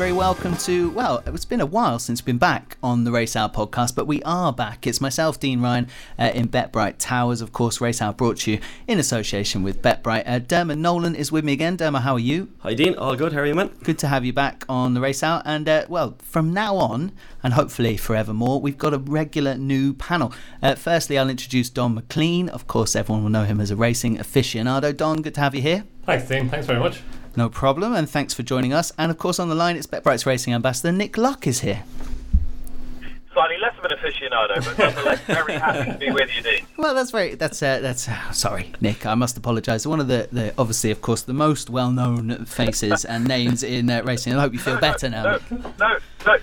very welcome to, well, it's been a while since we've been back on the Race Hour podcast, but we are back. It's myself, Dean Ryan, uh, in BetBright Towers. Of course, Race Hour brought to you in association with BetBright. Uh, Dermot Nolan is with me again. Dermot, how are you? Hi, Dean. All good. How are you, man? Good to have you back on the Race Hour. And, uh, well, from now on, and hopefully forevermore, we've got a regular new panel. Uh, firstly, I'll introduce Donn McClean. Of course, everyone will know him as a racing aficionado. Don, good to have you here. Thanks, Dean. Thanks very much. No problem, and thanks for joining us. And of course, on the line, it's BetBright's racing ambassador Nick Luck is here. Slightly less of an aficionado, but nonetheless very happy to be with you, Dean. Well, that's very. That's uh, that's. Uh, sorry, Nick. I must apologise. One of the, the obviously, of course, the most well-known faces and names in uh, racing. I hope you feel better now. No, no, no,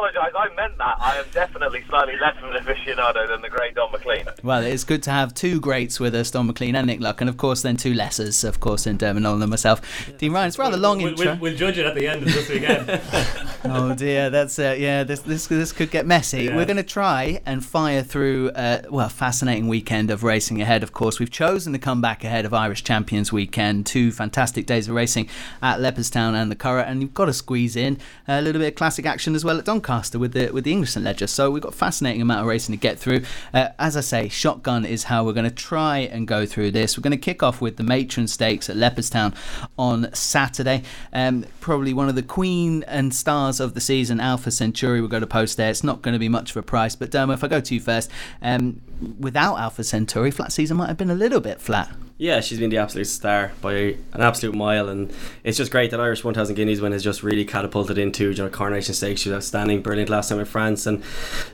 apologise. I meant that. I am definitely slightly less of an aficionado than the great Donn McClean. Well, it's good to have two greats with us, Donn McClean and Nick Luck, and of course, then two lessers, of course, in Dermot Nolan and myself. Dean Ryan. It's a rather long we'll, intro. We'll, we'll judge it at the end of this weekend. oh dear, that's uh, yeah. This this this could get messy. Yeah. We're going to try and fire through. Uh, well, fascinating weekend of racing ahead. Of course, we've chosen to come back ahead of Irish Champions Weekend. Two fantastic days of racing at Leopardstown and the Curragh, and you've got to squeeze in a little bit of classic action as well at Doncaster with the with the English St Leger. So we've got a fascinating amount of racing to get through. Uh, as I say, shotgun is how we're going to try and go through this. We're going to kick off with the Matron Stakes at Leopardstown on Saturday. Um, probably one of the queen and stars of the season, Alpha Centauri, will go to post there. It's not going to be much of a price, but Dermo, if I go to you first, um, without Alpha Centauri, flat season might have been a little bit flat. Yeah, she's been the absolute star by an absolute mile, and it's just great that Irish 1000 Guineas win has just really catapulted into you know Coronation Stakes. She was outstanding, brilliant last time in France, and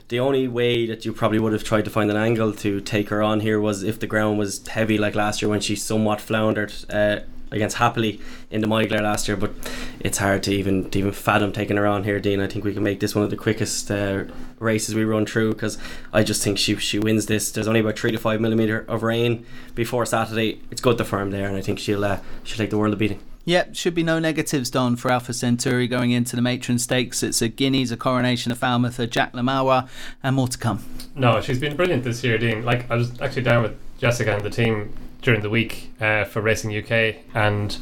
the only way that you probably would have tried to find an angle to take her on here was if the ground was heavy like last year when she somewhat floundered. Uh, against Happily in the Moyglare last year, but it's hard to even to even fathom taking her on here, Dean. I think we can make this one of the quickest uh, races we run through because I just think she she wins this. There's only about three to five millimeter of rain before Saturday. It's good to firm there, and I think she'll uh, she'll take the world of beating. Yep, should be no negatives, Don, for Alpha Centauri going into the Matron Stakes. It's a Guineas, a Coronation, a Falmouth, a Jacques le Marois, and more to come. no, she's been brilliant this year, Dean. Like I was actually down with Jessica and the team during the week uh, for Racing UK, and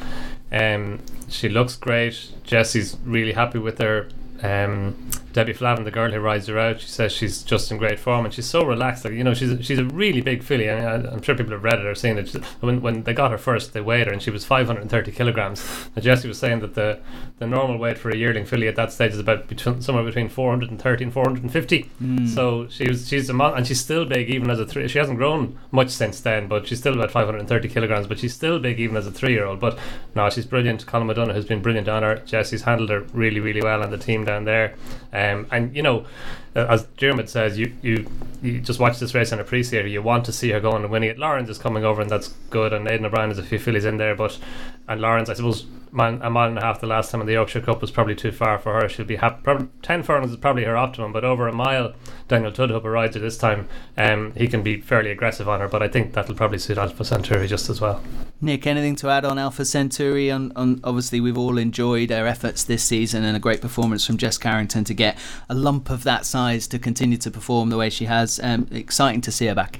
um, she looks great. Jessie's really happy with her. Um, Debbie Flavin, the girl who rides her out, she says she's just in great form and she's so relaxed. Like you know, she's she's a really big filly. I mean, I, I'm sure people have read it or seen it. She- When when they got her first, they weighed her and she was 530 kilograms. And Jessie was saying that the the normal weight for a yearling filly at that stage is about between, somewhere between 430 and 450. So she was she's a mon- and she's still big even as a three. She hasn't grown much since then, but she's still about 530 kilograms. But she's still big even as a three year old. But no, she's brilliant. Colm O'Donoghue has been brilliant on her. Jesse's handled her really really well and the team down there. Um, and you know, as Dermot says, you, you you just watch this race and appreciate her. You want to see her going and winning it. Laurens is coming over and that's good. And Aidan O'Brien has a few fillies in there, but and Laurens, I suppose, man, a mile and a half the last time in the Yorkshire Cup was probably too far for her. She'll be happy. Probably ten furlongs is probably her optimum, but over a mile, Daniel Tudhope rides her this time. Um, he can be fairly aggressive on her, but I think that'll probably suit Alpha Centauri just as well. Nick, anything to add on Alpha Centauri? On, on obviously we've all enjoyed her efforts this season and a great performance from Jess Harrington to get a lump of that size to continue to perform the way she has. Um, exciting to see her back.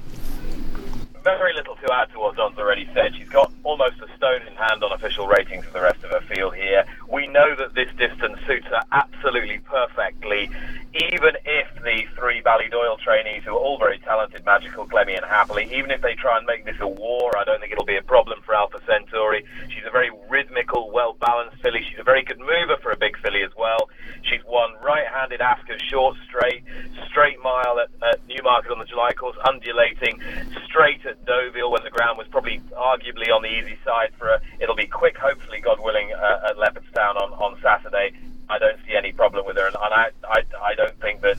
Very little to add to what Don's already said. She's got almost a stone in hand on official ratings for the rest of her field here. We know that this distance suits her absolutely perfectly, even if the three Ballydoyle trainees, who are all very talented, Magical, Clemmy, and Happily, even if they try and make this a war, I don't think it'll be a problem for Alpha Centauri. She's a very rhythmical, well balanced filly. She's a very good mover for a big filly as well. She's won right handed Ascot short straight, straight mile at, at Newmarket on the July course, undulating, straight at Deauville when the ground was probably arguably on the easy side for her. It'll be quick, hopefully, God willing, uh, at Leopardstown on, on Saturday. I don't see any problem with her, and, and I, I, I don't think that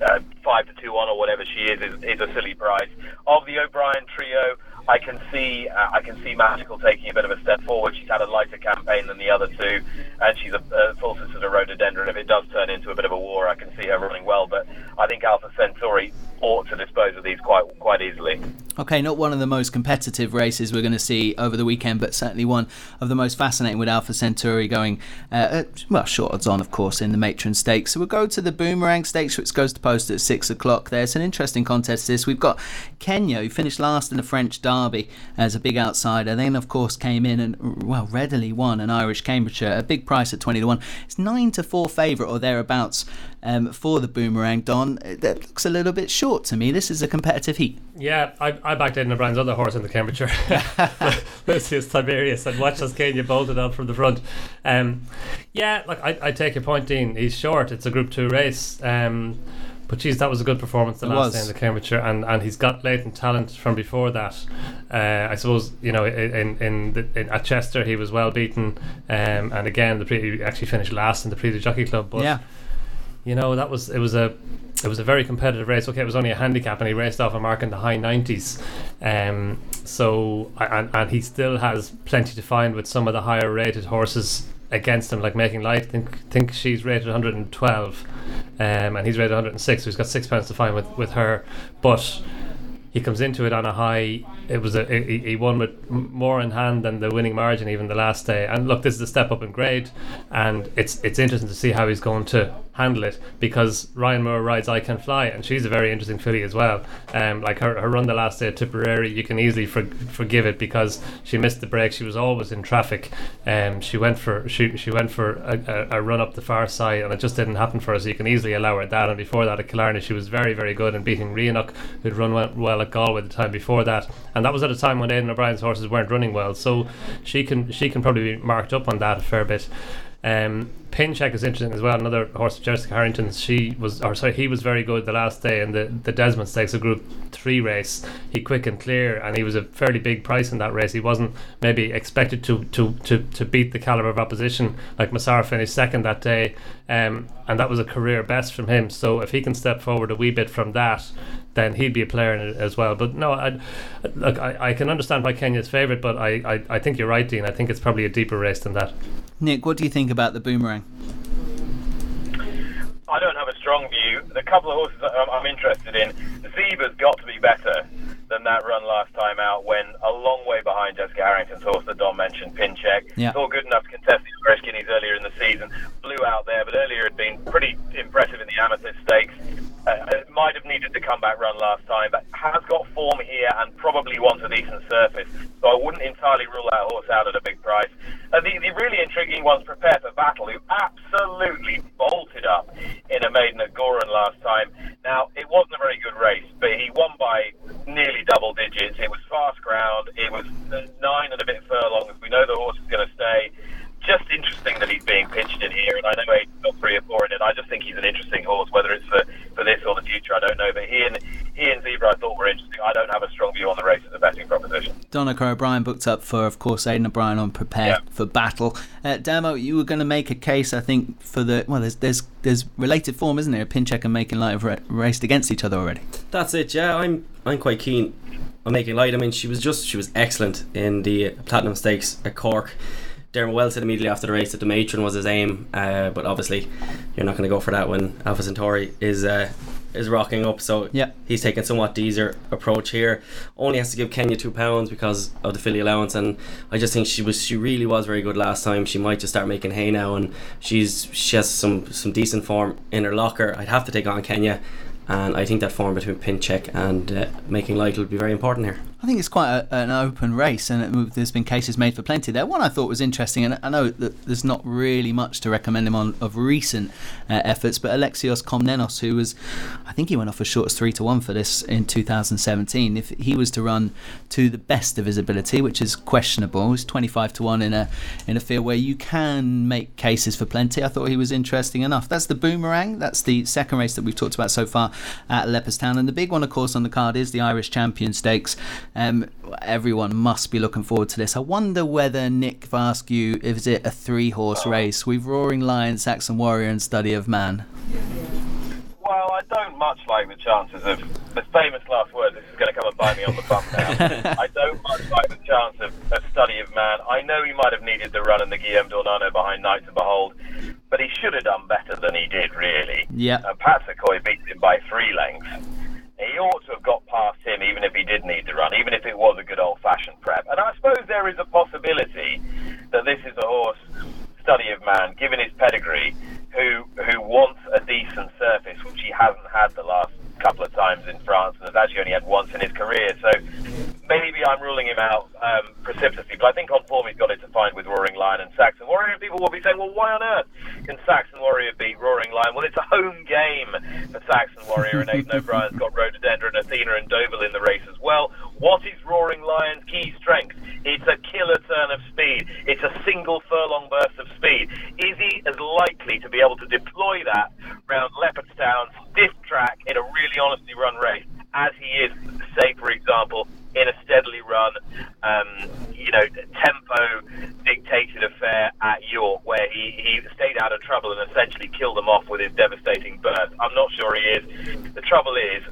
uh, five to two on or whatever she is is, is a silly price. Of the O'Brien trio, I can see uh, I can see Magical taking a bit of a step forward. She's had a lighter campaign than the other two, and she's a, a full sort of rhododendron. If it does turn into a bit of a war, I can see her running well. But I think Alpha Centauri ought to dispose of these quite quite easily. Okay, not one of the most competitive races we're going to see over the weekend, but certainly one of the most fascinating with Alpha Centauri going, uh, well, short odds on, of course, in the Matron Stakes. So we'll go to the Boomerang Stakes, which goes to post at six o'clock. There's an interesting contest. This we've got Kenya, who finished last in the French Derby as a big outsider, then of course came in and well readily won an Irish Cambridgeshire, a big price at twenty to one. It's nine to four favourite or thereabouts um, for the Boomerang. Don, that looks a little bit short to me. This is a competitive heat. Yeah, I, I backed Aidan O'Brien's other horse in the Cambridgeshire, Lucius Tiberius, and watch as Kenya bolted out from the front. Um, yeah, like I, I take your point, Dean. He's short. It's a Group Two race. Um, but geez, that was a good performance the It last was. day in the Cambridgeshire, and, and he's got latent talent from before that. Uh, I suppose you know in in, the, in at Chester he was well beaten, um, and again the pre- he actually finished last in the Prix du Jockey Club. But yeah. You know that was it was a it was a very competitive race. Okay, it was only a handicap, and he raced off a mark in the high nineties. Um, so and and he still has plenty to find with some of the higher rated horses against him, like Making Light. Think think she's rated 112, um, and he's rated 106. So he's got six pounds to find with with her, but. He comes into it on a high. It was a he, he won with more in hand than the winning margin even the last day. And look, this is a step up in grade, and it's it's interesting to see how he's going to handle it because Ryan Moore rides I Can Fly, and she's a very interesting filly as well. Um, like her, her run the last day at Tipperary, you can easily for, forgive it because she missed the break. She was always in traffic. Um, she went for she she went for a, a, a run up the far side, and it just didn't happen for her. So you can easily allow her that. And before that at Killarney, she was very very good in beating Reenuck, who'd run well at Galway the time before that, and that was at a time when Aidan O'Brien's horses weren't running well. So she can she can probably be marked up on that a fair bit. Um, Pincheck is interesting as well. Another horse Jessica Harrington. She was, or sorry, he was very good the last day in the the Desmond Stakes, a Group Three race. He quick and clear, and he was a fairly big price in that race. He wasn't maybe expected to to to, to beat the caliber of opposition. Like Massara finished second that day, um, and that was a career best from him. So if he can step forward a wee bit from that, then he'd be a player in it as well. But no, I, look, I, I can understand why Kenya's favourite, but I, I, I think you're right, Dean. I think it's probably a deeper race than that. Nick, what do you think about the Boomerang? I don't have a strong view. The couple of horses that I'm, I'm interested in, Zebra's got to be better than that run last time out when a long way behind Jessica Harrington's horse that Don mentioned, Pincheck. Yeah. It's all good enough to contest the Irish Guineas earlier in the season. Blew out there, but earlier had been pretty impressive in the Amethyst Stakes. Uh, it might have needed the comeback run last time, but has got form here and probably wants a decent surface. So I wouldn't entirely rule that horse out at a big price. Uh, the, the really intriguing one's Prepare for Battle, who absolutely bolted up in a maiden at Gowran last time. Now, it wasn't a very good race, but he won by nearly double digits. It was fast ground. It was uh, nine and a bit furlongs. We know the horse is going to stay. Just interesting that he's being pitched in here, and I know he's got three or four in it. I just think he's an interesting horse, whether it's for, for this or the future, I don't know. But he and he and Zebra, I thought were interesting. I don't have a strong view on the race as a betting proposition. O'Brien booked up for, of course, Aidan O'Brien on Prepare Yeah. for Battle. Uh, Damo, you were going to make a case, I think, for the well. There's there's there's related form, isn't there? Pincheck and Making Light have ra- raced against each other already. That's it. Yeah, I'm I'm quite keen on making light. I mean, she was just she was excellent in the Platinum Stakes at Cork. Dermot Weld said immediately after the race that the matron was his aim, uh, but obviously you're not going to go for that when Alpha Centauri is uh, is rocking up. So Yeah. he's taking somewhat the easier approach here. Only has to give Kenya two pounds because of the filly allowance, and I just think she was she really was very good last time. She might just start making hay now, and she's she has some some decent form in her locker. I'd have to take on Kenya. And I think that form between Pincheck and uh, making light will be very important here. I think it's quite a, an open race, and there's been cases made for plenty there. One I thought was interesting, and I know that there's not really much to recommend him on of recent uh, efforts, but Alexios Komnenos, who was, I think he went off as short as three to one for this in 2017. If he was to run to the best of his ability, which is questionable, he's 25 to one in a in a field where you can make cases for plenty. I thought he was interesting enough. That's the boomerang. That's the second race that we've talked about so far at Leopardstown, and the big one, of course, on the card is the Irish Champion Stakes. Um, everyone must be looking forward to this. I wonder whether Nick, if I ask you, is it a three horse race? We've Roaring Lion, Saxon Warrior, and Study of Man. Well, I don't much like the chances of the famous last word. This is going to come and bite me on the bum now. I don't much like the chance of a study of man. I know he might have needed the run in the Guillaume d'Ornano behind Knight to Behold, but he should have done better than he did, really. Yeah. Uh, Patascoy beat him by three lengths. He ought to have got past him, even if he did need to run, even if it was a good old-fashioned prep. And I suppose there is a possibility that this is a horse study of man, given his pedigree, who who wants a decent surface, which he hasn't had the last couple of times in France, and has actually only had once in his career. So maybe I'm ruling him out um, precipitously, but I think on form he's got it to find with Roaring Lion and Saxon Warrior. People will be saying, well, why on earth can Saxon Warrior beat Roaring Lion? Well, it's a home game for Saxon Warrior, and Aidan O'Brien's got Rhododendron, Athena, and Deauville in the race as well. What is Roaring Lion's key strength? It's a killer turn of speed. It's a single furlong burst of speed. Is he as likely to be able to deploy that round Leopardstown, stiff track, in a really honestly run race, as he is, say, for example, in a steadily run, um, you know, tempo dictated affair at York, where he, he stayed out of trouble and essentially killed them off with his devastating burst. I'm not sure he is. The trouble is,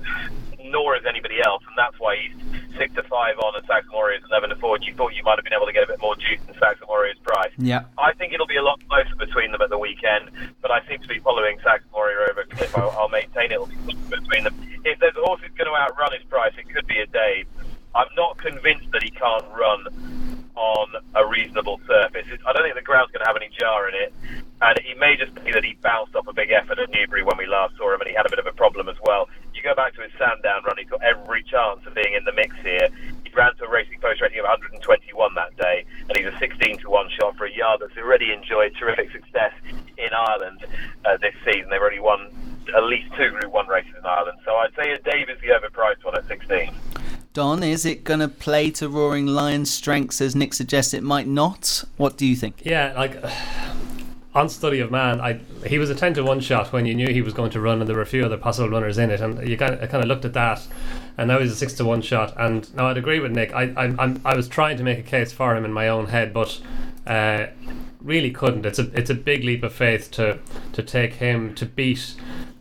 nor is anybody else, and that's why he's six to five on and Saxon Warriors eleven to four. And you thought you might have been able to get a bit more juice in Saxon Warriors price. Yeah. I think it'll be a lot closer between them at the weekend, but I seem to be following Saxon Warrior over Cliff. I'll, I'll maintain it'll be closer between them. If there's a horse who's going to outrun his price, it could be Addeybb. I'm not convinced that he can't run on a reasonable surface. I don't think the ground's going to have any jar in it, and it may just be that he bounced off a big effort at Newbury when we last saw him, and he had a bit of a problem as well. You go back to his Sandown run; he's got every chance of being in the mix here. He ran to a Racing Post rating of 121 that day, and he's a 16 to one shot for a yard that's already enjoyed terrific success in Ireland uh, this season. They've already won at least two Group One races in Ireland, so I'd say Addeybb is the overpriced one at 16. Don, is it going to play to Roaring Lion's strengths as Nick suggests it might not? What do you think? Yeah, like on study of man, I he was a ten to one shot when you knew he was going to run, and there were a few other possible runners in it, and you kind of, kind of looked at that, and now he's a six to one shot. And now I'd agree with Nick. I I I was trying to make a case for him in my own head, but. Uh, really couldn't. It's a it's a big leap of faith to to take him to beat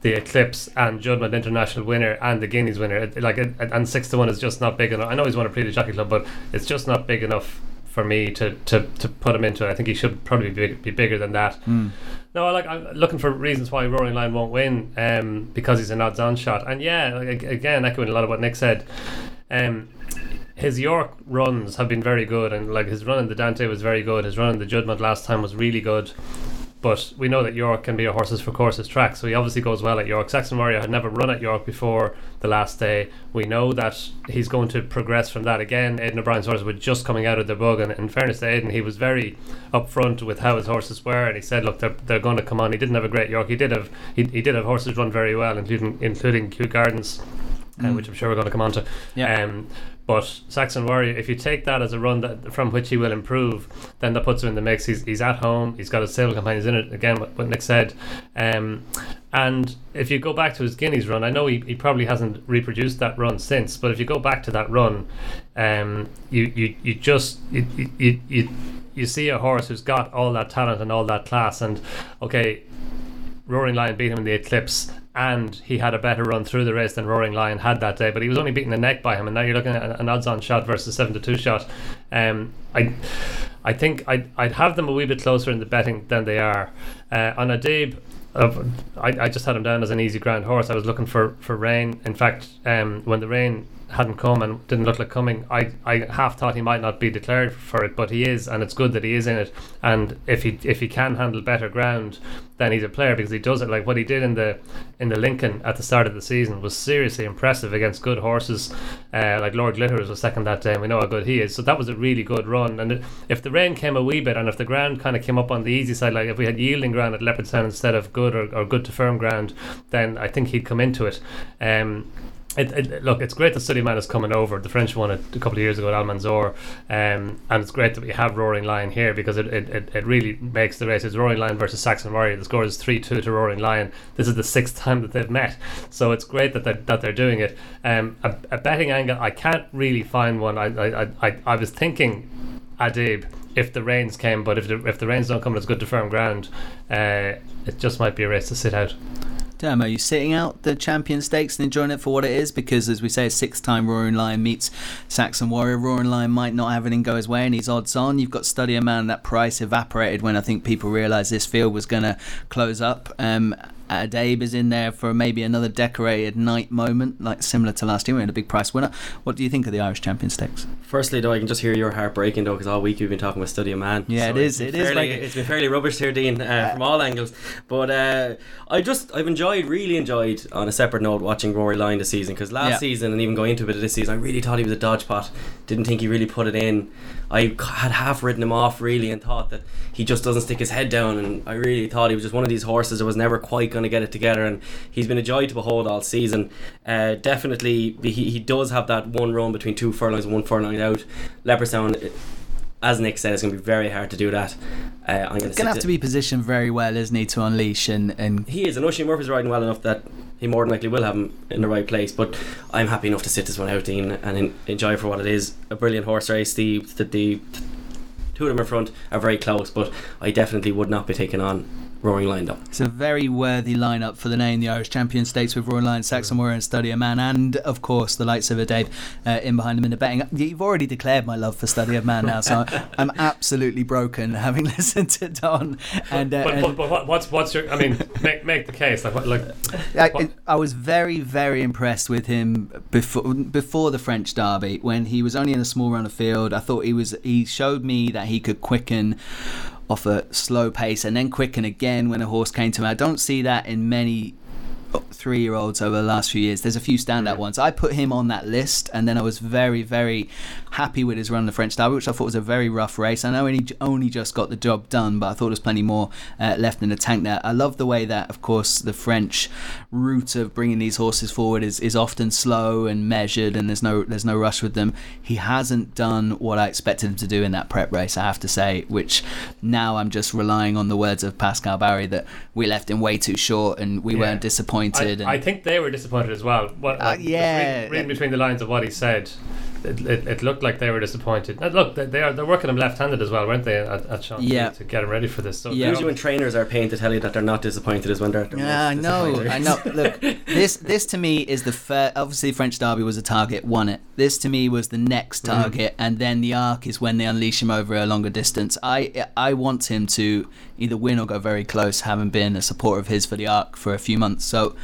the Eclipse and Juddmonte International winner and the Guineas winner. It, like it, and six to one is just not big enough. I know he's won a du Jockey Club, but it's just not big enough for me to, to, to put him into. I think he should probably be, be bigger than that. Mm. No, I like I'm looking for reasons why Roaring Lion won't win. Um, because he's an odds-on shot, and yeah, like, again, echoing a lot of what Nick said. Um, his York runs have been very good, and like his run in the Dante was very good. His run in the Juddmonte last time was really good. But we know that York can be a horses for courses track, so he obviously goes well at York. Saxon Warrior had never run at York before the last day. We know that he's going to progress from that again. Aidan O'Brien's horses were just coming out of the bug, and in fairness to Aidan, he was very upfront with how his horses were, and he said, "Look, they're, they're going to come on." He didn't have a great York. He did have he, he did have horses run very well, including including Kew Gardens. Uh, which I'm sure we're going to come on to. Yeah. Um, but Saxon Warrior, if you take that as a run that from which he will improve, then that puts him in the mix. He's, he's at home. He's got his stable companions in it. Again, what, what Nick said. Um, and if you go back to his Guineas run, I know he, he probably hasn't reproduced that run since. But if you go back to that run, um, you, you, you just you, you, you, you see a horse who's got all that talent and all that class. And okay, Roaring Lion beat him in the Eclipse, and he had a better run through the race than Roaring Lion had that day. But he was only beaten the neck by him, and now you're looking at an odds-on shot versus seven to two shot. Um, I, I think I'd, I'd have them a wee bit closer in the betting than they are. Uh, on Addeybb, I, I just had him down as an easy ground horse. I was looking for for rain. In fact, um, when the rain hadn't come and didn't look like coming, I, I half thought he might not be declared for it, but he is, and it's good that he is in it. And if he if he can handle better ground, then he's a player because he does it. Like what he did in the in the Lincoln at the start of the season was seriously impressive against good horses. Uh, like Lord Glitters was second that day, and we know how good he is. So that was a really good run. And if the rain came a wee bit, and if the ground kind of came up on the easy side, like if we had yielding ground at Leopardstown instead of good or, or good to firm ground, then I think he'd come into it. Um, it, it, look, it's great that City Man is coming over. The French won it a couple of years ago at Almanzor, um, and it's great that we have Roaring Lion here because it, it, it, really makes the race. It's Roaring Lion versus Saxon Warrior. The score is three two to Roaring Lion. This is the sixth time that they've met, so it's great that they're, that they're doing it. Um, a, a betting angle, I can't really find one. I I, I, I was thinking Addeybb if the rains came, but if the if the rains don't come, it's good to firm ground. Uh, it just might be a race to sit out. Damn, are you sitting out the champion stakes and enjoying it for what it is? Because, as we say, a six time Roaring Lion meets Saxon Warrior. Roaring Lion might not have anything go his way, and he's odds on. You've got Study a Man, that price evaporated when I think people realised this field was going to close up. Um, Addeybb is in there for maybe another decorated night moment, like similar to last year. We had a big price winner. What do you think of the Irish Champion Stakes? Firstly, though, I can just hear your heart breaking though, because all week you've been talking about Study of Man. Yeah, it is. it's It is. fairly- Like, it's been fairly rubbish here, Dean, uh, from all angles. But uh, I just, I've enjoyed, really enjoyed, on a separate note, watching Roaring Lion this season. Because last Yeah. season and even going into a bit of this season, I really thought he was a dodge pot. Didn't think he really put it in. I had half ridden him off really and thought that he just doesn't stick his head down. And I really thought he was just one of these horses that was never quite going to get it together. And he's been a joy to behold all season. Uh, definitely, he, he does have that one run between two furlongs and one furlong out. Leopardstown, as Nick said, it's going to be very hard to do that. Uh, I'm going Gonna have to be positioned very well, isn't he, to unleash and, and He is, and Oisin Murphy's riding well enough that he more than likely will have him in the right place. But I'm happy enough to sit this one out, Dean, and en- enjoy for what it is. A brilliant horse race. The, the, the two of them in front are very close, but I definitely would not be taking on Roaring Lion though. It's a very worthy lineup for the name, the Irish Champion Stakes with Roaring Lion, Saxon Warrior, and Study a Man, and of course the lights of Addeybb uh, in behind them in the betting. You've already declared my love for Study of Man now, so I'm absolutely broken having listened to Don. And, uh, But, and but, but what- what's what's your? I mean, make make the case. Like what? Like I, I was very, very impressed with him before before the French Derby when he was only in a small run of field. I thought he was he showed me that he could quicken off a slow pace and then quicken again when a horse came to me. I don't see that in many three year olds over the last few years. There's a few standout ones. I put him on that list, and then I was very, very happy with his run in the French Derby, which I thought was a very rough race. I know he only just got the job done, but I thought there's plenty more uh, left in the tank there. I love the way that, of course, the French route of bringing these horses forward is, is often slow and measured, and there's no there's no rush with them. He hasn't done what I expected him to do in that prep race, I have to say, which now I'm just relying on the words of Pascal Bary that we left him way too short and we Yeah. weren't disappointed. I, and I think they were disappointed as well. What, Uh, yeah. reading, reading between the lines of what he said, it, it, it looked like they were disappointed. And look, they, they are they're working him left-handed as well, weren't they? At, at Sean Yeah. to get him ready for this. So Yeah. Usually when trainers are paying to tell you that they're not disappointed is when they're. the Yeah, I know. I know. Look, this this to me is the fair. Obviously, French Derby was a target, won it. This to me was the next Mm-hmm. target, and then the arc is when they unleash him over a longer distance. I I want him to either win or go very close, having been a supporter of his for the arc for a few months. So.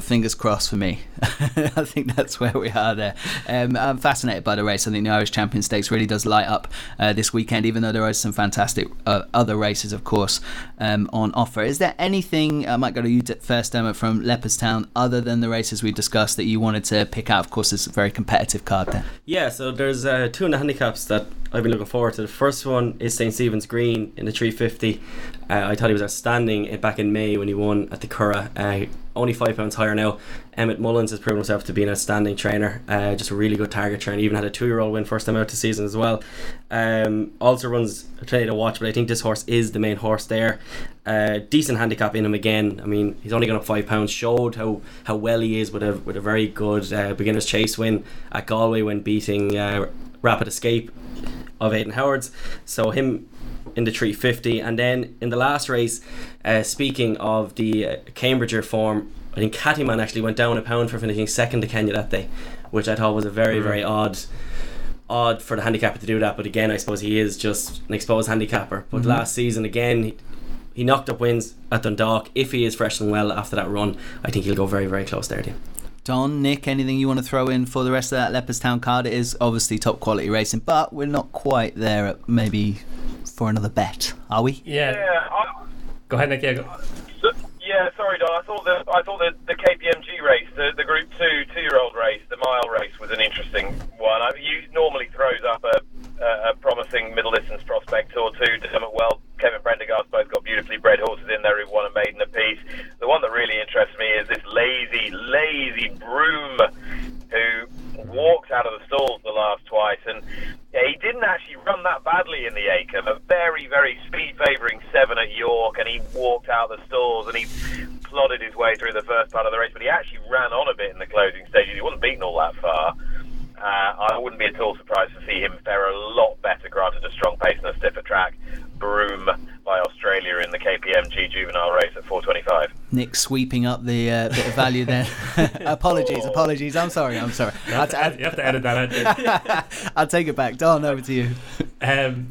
Fingers crossed for me. I think that's where we are there. Um, I'm fascinated by the race. I think the Irish Champion Stakes really does light up uh, this weekend, even though there are some fantastic uh, other races, of course, um, on offer. Is there anything, I might go to you first, Emma, from Leopardstown, other than the races we discussed that you wanted to pick out? Of course, it's a very competitive card there. Yeah, so there's uh, two in the handicaps that I've been looking forward to. The first one is St. Stephen's Green in the 350. Uh, I thought he was outstanding back in May when he won at the Curragh. Uh, only five pounds higher now. Emmet Mullins has proven himself to be an outstanding trainer, uh, just a really good target trainer. Even had a two-year-old win first time out this season as well. Um, also runs a trainer to watch, but I think this horse is the main horse there. Uh, decent handicap in him again. I mean, he's only gone up five pounds. Showed how, how well he is with a with a very good uh, beginners chase win at Galway when beating uh, Rapid Escape of Aidan Howard's. So him in the 350, and then in the last race, uh, speaking of the uh, Cambridgeshire form, I think Cattyman actually went down a pound for finishing second to Kenya that day, which I thought was a very very odd. Odd for the handicapper to do that, but again, I suppose he is just an exposed handicapper. But last season, again, he, he knocked up wins at Dundalk. If he is fresh and well after that run, I think he'll go very, very close there. Dean. Don, Nick, anything you want to throw in for the rest of that Leopardstown card? It is obviously top quality racing, but we're not quite there at maybe for another bet, are we? Yeah. Yeah, I, Go ahead, Nick. Yeah. Go. so, yeah. Sorry, Don. I thought the I thought the, the KPMG race, the, the Group Two two-year-old race, the mile race, was an interesting one. I, you normally throws up a, a, a promising middle distance prospect or two. to Dermot Weld, Kevin Prendergast both got beautifully bred horses in there who've won a maiden apiece. The one that really interests me is this lazy, lazy Broome who walked out of the stalls the last twice, and yeah, he didn't actually run that badly in the Acomb. A very, very speed favouring seven at York, and he walked out the stalls and he plodded his way through the first part of the race, but he actually ran on a bit in the closing stages. He wasn't beaten all that far. Uh, I wouldn't be at all surprised to see him fare a lot better, granted a strong pace and a stiffer track. Broome by Australia in the KPMG juvenile race at 425. Nick sweeping up the uh, bit of value there. apologies, apologies. I'm sorry, I'm sorry. You I'll, have, to, t- you have to edit that out. I'll take it back. Don, over to you. Um,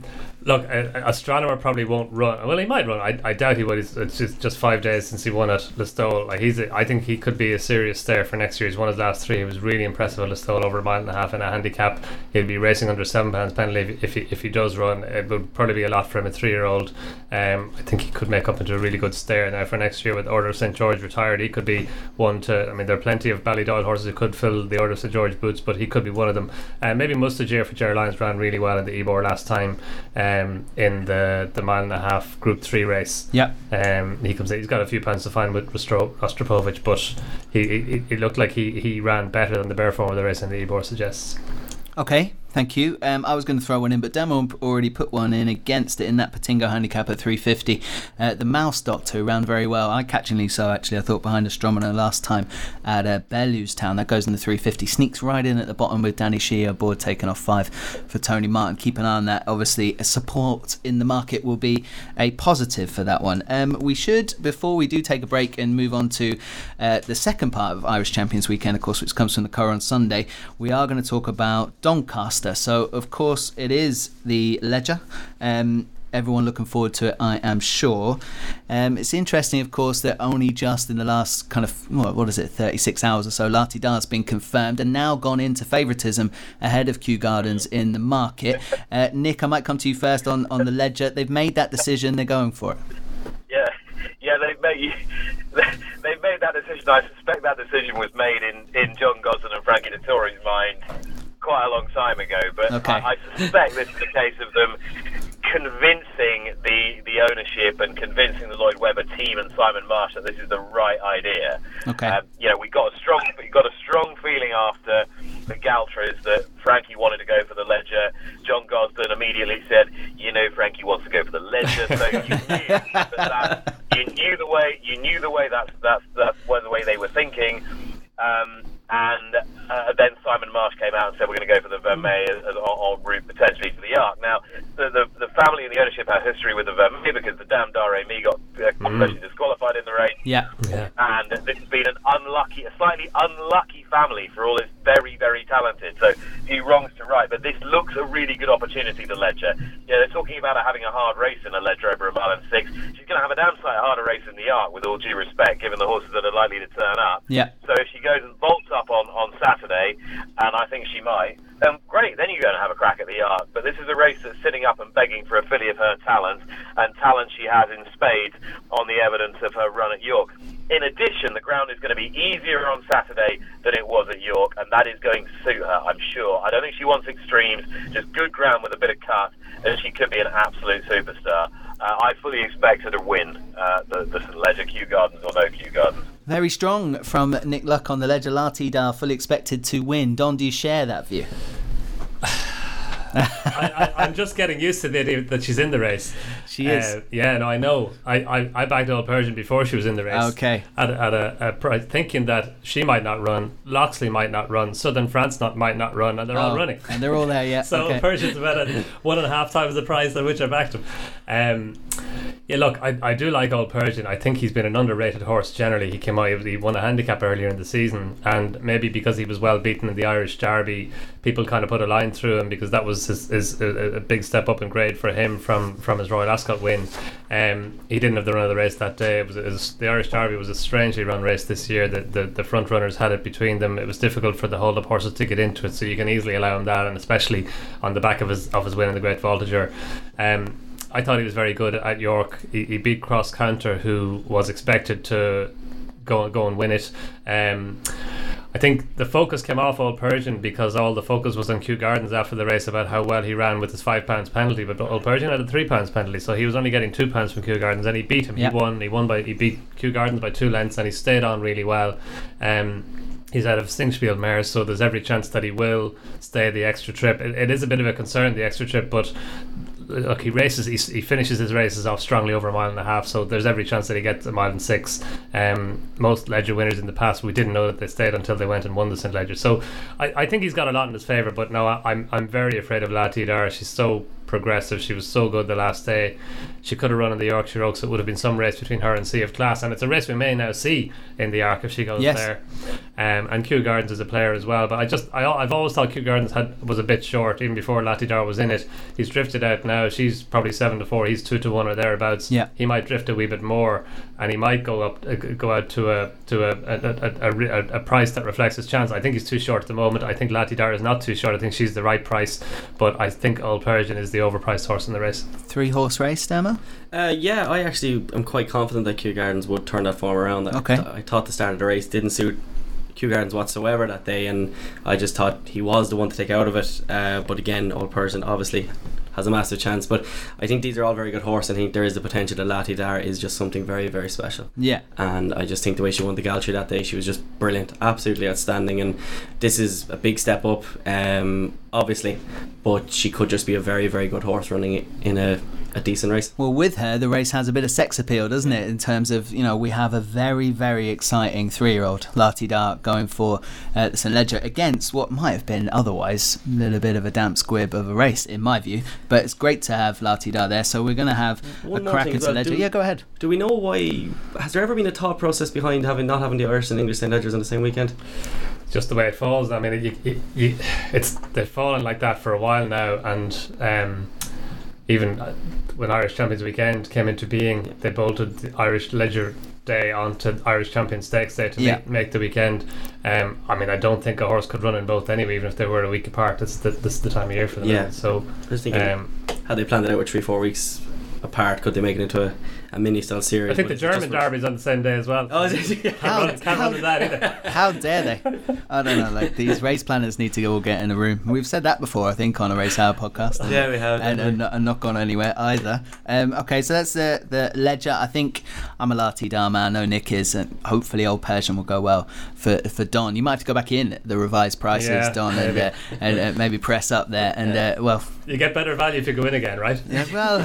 look, Astronomer probably won't run. Well, he might run. I, I doubt he would. It's, it's just, just five days since he won at Listowel. Like he's, a, I think he could be a serious stare for next year. He's won his last three. He was really impressive at Listowel over a mile and a half in a handicap. He'll be racing under seven pounds penalty if, if he if he does run. It would probably be a lot for him. A three year old. Um, I think he could make up into a really good stare now for next year with Order of St George retired. He could be one to. I mean, there are plenty of Ballydoyle horses who could fill the Order of St George boots, but he could be one of them. Uh, maybe Mustajeer for Ger Lyons ran really well in the Ebor last time um, in the the mile and a half Group Three race. Yeah. Um, he comes. In, he's got a few pounds to find with Rostro- Rostropovich, but he, he he looked like he, he ran better than the bare form of the race and the Ebor suggests. Okay, thank you. Um, I was going to throw one in, but Demo already put one in against it in that Patingo handicap at 350. Uh, the Mouse Doctor ran very well, I catchingly so actually. I thought behind Astronomer last time at uh, Town. That goes in the 350. Sneaks right in at the bottom with Danny Shea board taken off five for Tony Martin. Keep an eye on that. Obviously, support in the market will be a positive for that one. Um, we should, before we do take a break and move on to uh, the second part of Irish Champions Weekend, of course, which comes from the Curragh on Sunday, we are going to talk about Doncaster. So, of course, it is the Leger. Um, everyone looking forward to it, I am sure. Um, it's interesting, of course, that only just in the last kind of, what, what is it, 36 hours or so, Lah Ti Dar's been confirmed and now gone into favouritism ahead of Kew Gardens in the market. Uh, Nick, I might come to you first on, on the Leger. They've made that decision, they're going for it. Yeah, yeah, they've made they've made that decision. I suspect that decision was made in, in John Gosden and Frankie Dettori's mind quite a long time ago, but Okay. I, I suspect this is a case of them convincing the the ownership and convincing the Lloyd Webber team and Simon Marsh that this is the right idea. Okay. Um, you know, we got a strong we got a strong feeling after the Galtres that Frankie wanted to go for the Leger. John Gosden immediately said, "You know, Frankie wants to go for the Leger." So you knew that, that you knew the way you knew the way that's that's that's was the way they were thinking. Um, and uh, then Simon Marsh came out and said we're going to go for the Vermeille as, as en route potentially to the Arc. Now, the, the the family and the ownership have history with the Vermeille because the damn Dar Re Mi got uh, controversially disqualified in the race Yeah. Yeah. and this has been an unlucky, a slightly unlucky family for all its very, very talented. So few wrongs to right, but this looks a really good opportunity. The Leger, yeah, they're talking about her having a hard race in a Leger over a mile and six. She's going to have a damn sight harder race in the Arc, with all due respect, given the horses that are likely to turn up. Yeah. So if she goes and bolts up on on Saturday, and I think she might. Then great, then you're going to have a crack at the Arc. But this is a race that's sitting up and begging for a filly of her talent, and talent she has in spades on the evidence of her run at York. In addition, the ground is going to be easier on Saturday than it was at York, and that is going to suit her, I'm sure. I don't think she wants extremes, just good ground with a bit of cut, and she could be an absolute superstar. Uh, I fully expect her to win uh, the, the St. Leger Kew Gardens or no Kew Gardens. Very strong from Nick Luck on the Leger. Lah Ti Dar fully expected to win. Don, do you share that view? I, I, I'm just getting used to the idea that she's in the race. She is. Uh, yeah, no, I know. I, I, I backed Old Persian before she was in the race. Okay. At, at a, a price, thinking that she might not run, Loxley might not run, Southern France not might not run, and they're all Oh, running. And they're all there, yeah. So okay. Persian's about at one and a half times the price at which I backed him. Um, yeah, look, I, I do like Old Persian. I think he's been an underrated horse generally. He came out, he won a handicap earlier in the season, and maybe because he was well beaten in the Irish Derby, people kind of put a line through him because that was his, his, a, a big step up in grade for him from, from his Royal Ascot win. Um, he didn't have the run of the race that day. It was, it was the Irish Derby was a strangely run race this year. The, the the front runners had it between them. It was difficult for the hold up horses to get into it, so you can easily allow him that, and especially on the back of his of his win in the Great Voltigeur. Um, I thought he was very good at York. He, he beat Cross Counter, who was expected to go go and win it. Um, I think the focus came off Old Persian because all the focus was on Kew Gardens after the race about how well he ran with his five pounds penalty. But Old Persian had a three pounds penalty, so he was only getting two pounds from Kew Gardens, and he beat him. He won. He won by he beat Kew Gardens by two lengths, and he stayed on really well. Um, He's out of Singspiel mares, so there's every chance that he will stay the extra trip. It, it is a bit of a concern, the extra trip, but look, he races, he, he finishes his races off strongly over a mile and a half, so there's every chance that he gets a mile and six. Um, most Leger winners in the past, we didn't know that they stayed until they went and won the St Leger. So I, I think he's got a lot in his favour, but no, I, I'm I'm very afraid of Lah Ti Dar. She's so progressive. She was so good the last day. She could have run in the Yorkshire Oaks. It would have been some race between her and Sea of Class, and it's a race we may now see in the Arc if she goes Yes. there. Um, and Kew Gardens is a player as well, but I just I, I've always thought Kew Gardens had was a bit short even before Lah Ti Dar was in it. He's drifted out now. She's probably seven to four. He's two to one or thereabouts. Yeah. he might drift a wee bit more, and he might go up uh, go out to a to a a, a, a, a, a price that reflects his chance. I think he's too short at the moment. I think Lah Ti Dar is not too short. I think she's the right price, but I think Old Persian is the overpriced horse in the race. Three horse race, Demo? Uh, yeah, I actually am quite confident that Kew Gardens would turn that form around. I- Okay. I, thought the start of the race didn't suit Kew Gardens whatsoever that day, and I just thought he was the one to take out of it. Uh, but again, Old Persian obviously has a massive chance. But I think these are all very good horses. I think there is the potential that Lah Ti Dar is just something very, very special. Yeah. And I just think the way she won the Galtres that day, she was just brilliant, absolutely outstanding. And this is a big step up, um, obviously, but she could just be a very, very good horse running in a, a decent race. Well, with her, the race has a bit of sex appeal, doesn't it? In terms of, you know, we have a very, very exciting three year old, Lah Ti Dar, going for uh, St. Leger against what might have been otherwise a little bit of a damp squib of a race, in my view. But it's great to have Lati Dark there, so we're going to have One a crack at St. Leger. do- Yeah, go ahead. Do we know why? Has there ever been a thought process behind having not having the Irish and English St Legers on the same weekend? just the way it falls. I mean, it, you, you, you, it's they've fallen like that for a while now, and um, even uh, when Irish Champions Weekend came into being, they bolted the Irish Leger Day onto Irish Champion Stakes Day to Yeah. make, make the weekend. Um, I mean, I don't think a horse could run in both anyway, even if they were a week apart. This, this, this is the time of year for them. Yeah. So, I was thinking, um, had they planned it out with three, four weeks apart, could they make it into a, a mini style series? I think the German just- derby's on the same day as well. Oh, is it? can't How- run, can't run that either. How dare they? I don't know. Like these race planners need to all get in a room. We've said that before, I think, on a race hour podcast. Yeah, we have. and, and, not- and not gone anywhere either. Um, okay, so that's the the Leger. I think I'm a Lati Dharma. I know Nick is, and hopefully Old Persian will go well for for Don. You might have to go back in at the revised prices, Yeah, Don, and maybe. uh, and uh, maybe press up there. And uh, well, You get better value if you go in again, right? yeah, well.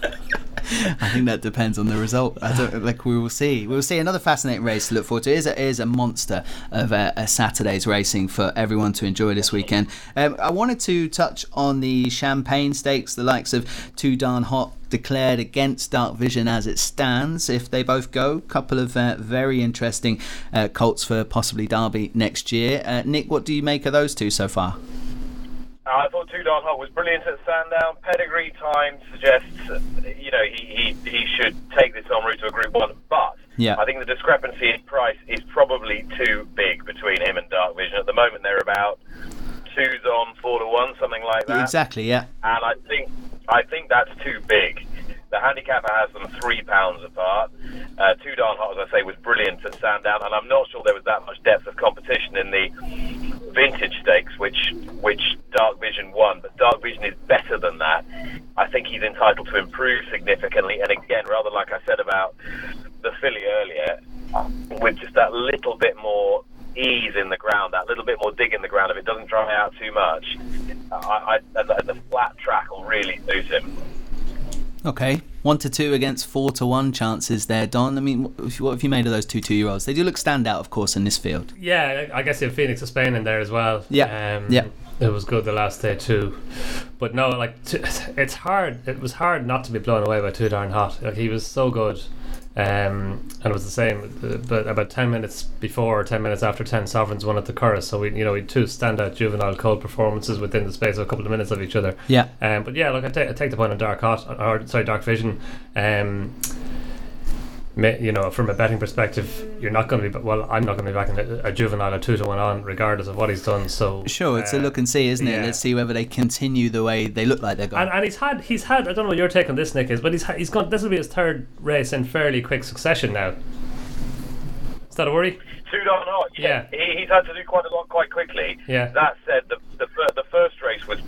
I think that depends on the result. Like we will see. We will see another fascinating race to look forward to. It is a, it is a monster of a, a Saturday's racing for everyone to enjoy this weekend. Um, I wanted to touch on the Champagne Stakes, the likes of Too Darn Hot declared against Dark Vision as it stands. If they both go, couple of uh, very interesting uh, colts for possibly Derby next year. Uh, Nick, what do you make of those two so far? I thought Too Darn Hot was brilliant at Sandown. Pedigree time suggests, uh, you know, he, he, he should take this en route to a Group 1. But Yeah. I think the discrepancy in price is probably too big between him and Dark Vision. At the moment, they're about twos on, four to one, something like that. Exactly, yeah. and I think I think that's too big. The handicapper has them three pounds apart. Uh, Too Darn Hot, as I say, was brilliant at Sandown, and I'm not sure there was that much depth of competition in the vintage stakes, which which Dark Vision won. But Dark Vision is better than that. I think he's entitled to improve significantly. And again, rather like I said about the filly earlier, with just that little bit more ease in the ground, that little bit more dig in the ground, if it doesn't dry out too much, I, I, the, the flat track will really suit him. Okay, one to two against four to one chances there, Don. I mean, what have you made of those two two-year-olds? They do look standout, of course, in this field. Yeah, I guess you have Phoenix of Spain in there as well. Yeah, um, yeah. It was good the last day too, but no, like it's hard. It was hard not to be blown away by Too Darn Hot. Like he was so good, um, and it was the same. But about ten minutes before, or ten minutes after, ten sovereigns won at the Curragh. So we, you know, we two standout juvenile cold performances within the space of a couple of minutes of each other. Yeah. Um, but yeah, look, I take the point on Dark Hot, or sorry, Dark Vision. Um, you know, from a betting perspective, you're not going to be. Well, I'm not going to be backing a, a juvenile a two to one on, regardless of what he's done. So Sure, it's a uh, look and see, isn't it? yeah. Let's see whether they continue the way they look like they're going. And, and he's had he's had I don't know what your take on this, Nick, is, but he's ha- he's gone. This will be his third race in fairly quick succession now. Is that a worry? Too Darn Hot, yeah. Yeah. He, he's had to do quite a lot quite quickly. Yeah. That said, the, the, the first race was.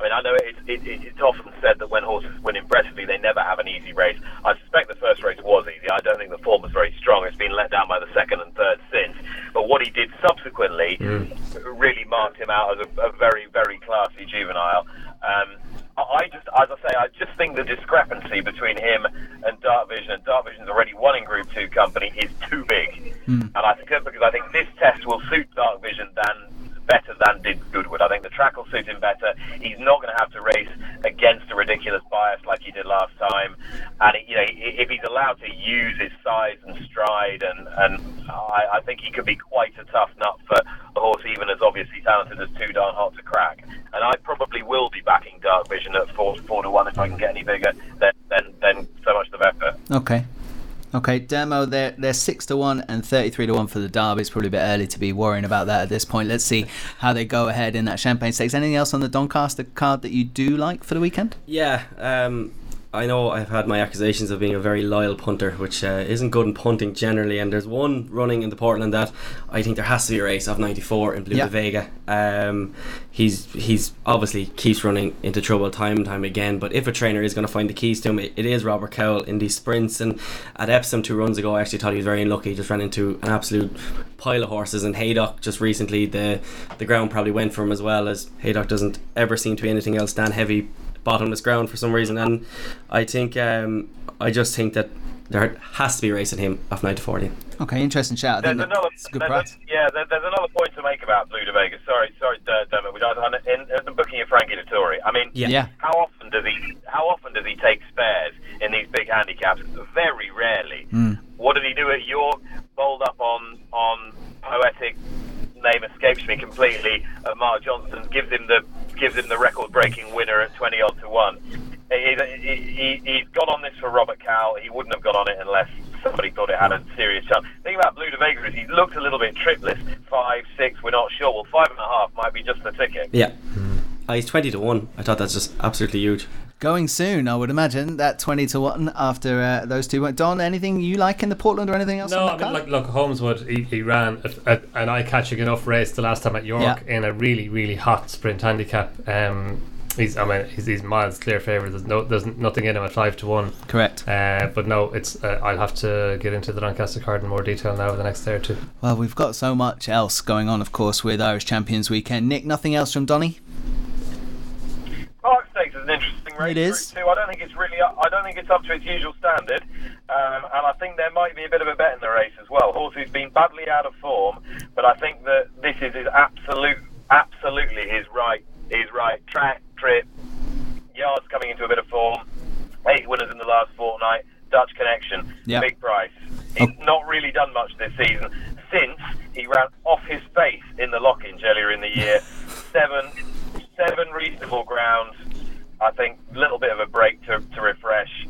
I mean, I know it, it, it, it's often said that when horses win impressively, they never have an easy race. I suspect the first race was easy. I don't think the form was very strong. It's been let down by the second and third since. But what he did subsequently really marked him out as a, a very, very classy juvenile. Um, I just, as I say, I just think the discrepancy between him and Dark Vision, and Dark Vision's already won in Group Two company, is too big. And I think because I think this test will suit Dark Vision than better than did Goodwood. I think the track will suit him better. He's not going to have to race against a ridiculous bias like he did last time. And you know, if he's allowed to use his size and stride, and and I, I think he could be quite a tough nut for a horse even as obviously talented as Too Darn Hot to Crack. And I probably will be backing Dark Vision at four four to one if I can get any bigger. Then then then so much the better. Okay. Okay, Demo, they're, they're 6 to 1 and 33 to 1 for the Derby. It's probably a bit early to be worrying about that at this point. Let's see how they go ahead in that Champagne Stakes. Anything else on the Doncaster card that you do like for the weekend? Yeah, um, I know I've had my accusations of being a very loyal punter, which uh, isn't good in punting generally. And there's one running in the Portland that I think there has to be a race of 94 in Blue Yeah. de Vega. Um, he's he's obviously keeps running into trouble time and time again. But if a trainer is going to find the keys to him, it, it is Robert Cowell in these sprints. And at Epsom two runs ago, I actually thought he was very unlucky. He just ran into an absolute pile of horses. And Haydock just recently, the the ground probably went for him as well as Haydock doesn't ever seem to be anything else than heavy bottomless ground for some reason. And I think um, I just think that there has to be a race in him off 9 to 40. Okay, interesting shout. There's another, that's good there's price. Yeah, there, there's another point to make about Blue de Vega. Sorry, sorry, D- Dermot. We don't, in, in the booking of Frankie Dettori. I mean, Yeah. Yeah. how often does he how often does he take spares in these big handicaps? Very rarely. Hmm. What did he do at York? Bowled up on on poetic name escapes me completely. Uh, Mark Johnston gives him the gives him the record breaking winner at twenty odd to one. He, he, he, he's gone on this for Robert Cowell. He wouldn't have gone on it unless somebody thought it had a serious chance. The thing about Blue de Vega is he looked a little bit tripless. Five, six, we're not sure. Well, five and a half might be just the ticket. Yeah. Uh, he's 20 to 1. I thought that's just absolutely huge. Going soon, I would imagine, that 20 to 1 after uh, those two went. Don, anything you like in the Portland or anything else? No, I mean, card? look, look Holmeswood, he, he ran a, a, an eye catching enough race the last time at York Yeah. in a really, really hot sprint handicap. Um, he's, I mean, he's, he's miles clear favourite. There's, no, there's nothing in him at 5 to 1. Correct. Uh, but no, it's uh, I'll have to get into the Doncaster card in more detail now over the next day or two. Well, we've got so much else going on, of course, with Irish Champions Weekend. Nick, nothing else from Donny? Park Stakes is an interesting race It is. too. I don't think it's really. Up, I don't think it's up to its usual standard, um, and I think there might be a bit of a bet in the race as well. Horse who's been badly out of form, but I think that this is his absolute, absolutely his right, his right track trip. Yards coming into a bit of form. Eight winners in the last fortnight. Dutch connection. Yeah. Big price. He's not really done much this season since he ran off his face in the lock-ins earlier in the year. seven, seven reasonable grounds. I think a little bit of a break to, to refresh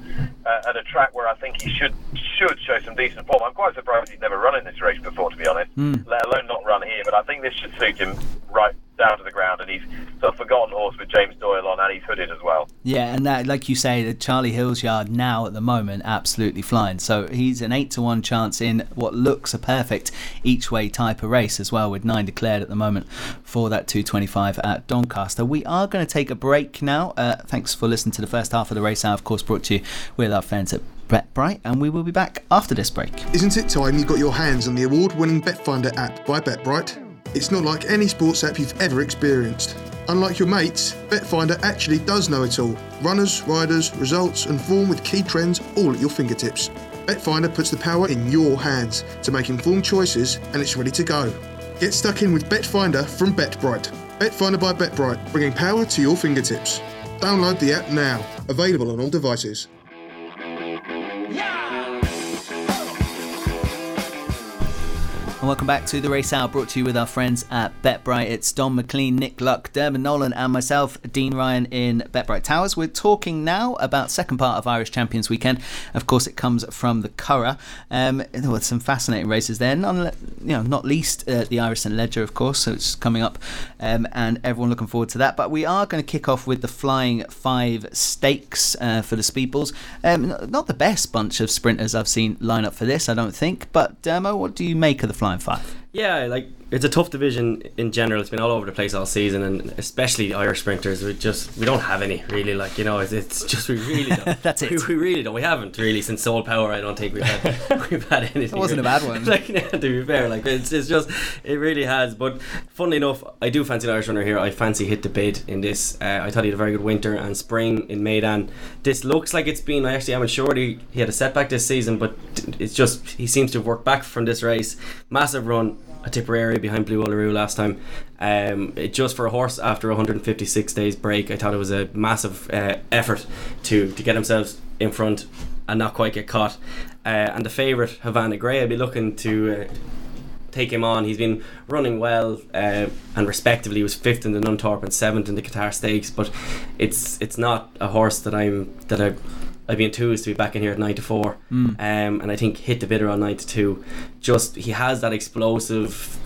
uh, at a track where I think he should should show some decent form. I'm quite surprised he's never run in this race before, to be honest. Let alone not run here. But I think this should suit him right down to the ground, and he's sort of forgotten horse with James Doyle on, and he's hooded as well. Yeah, and that, like you say, the Charlie Hills yard now at the moment absolutely flying. So he's an eight to one chance in what looks a perfect each way type of race as well, with nine declared at the moment for that 225 at Doncaster. We are going to take a break now. Uh, thanks for listening to the first half of the race hour, of course, brought to you with our friends at BetBright, and we will be back after this break. Isn't it time you got your hands on the award winning BetFinder app by BetBright? It's not like any sports app you've ever experienced. Unlike your mates, BetFinder actually does know it all runners, riders, results, and form with key trends all at your fingertips. BetFinder puts the power in your hands to make informed choices and it's ready to go. Get stuck in with BetFinder from BetBright. BetFinder by BetBright, bringing power to your fingertips. Download the app now. Available on all devices. And welcome back to the race hour brought to you with our friends at BetBright. It's Donn McClean, Nick Luck, Dermot Nolan, and myself, Dean Ryan, in BetBright Towers. We're talking now about second part of Irish Champions Weekend. Of course, it comes from the Curragh. Um, there were some fascinating races there. None, you know, not least uh, the Irish St Leger, of course, so it's coming up, um, and everyone looking forward to that. But we are going to kick off with the Flying Five Stakes uh, for the Speeples. Um, not the best bunch of sprinters I've seen line up for this, I don't think. But Dermo, what do you make of the Flying Yeah, like it's a tough division in general. It's been all over the place all season, and especially the Irish sprinters. We just we don't have any really. Like you know, it's, it's just we really don't. That's it. We, we really don't. We haven't really since Sole Power. I don't think we've had we've had anything. That wasn't a bad one. like yeah, to be fair, like it's, it's just it really has. But funnily enough, I do fancy an Irish runner here. I fancy hit the bid in this. Uh, I thought he had a very good winter and spring in Meydan. This looks like it's been. I actually haven't sure he, he had a setback this season, but it's just he seems to have worked back from this race. Massive run. A Tipperary behind Blue Uluru last time. Um, it, just for a horse after 156 days break, I thought it was a massive uh, effort to to get themselves in front and not quite get caught. Uh, and the favourite Havana Grey, I'd be looking to. Uh, take him on. He's been running well uh, and respectively. Was fifth in the Nunthorpe and seventh in the Qatar Stakes. But it's it's not a horse that I'm that I. I'd be enthused to be back in here at nine to four, Mm. um, and I think hit the bidder on nine to two. Just he has that explosive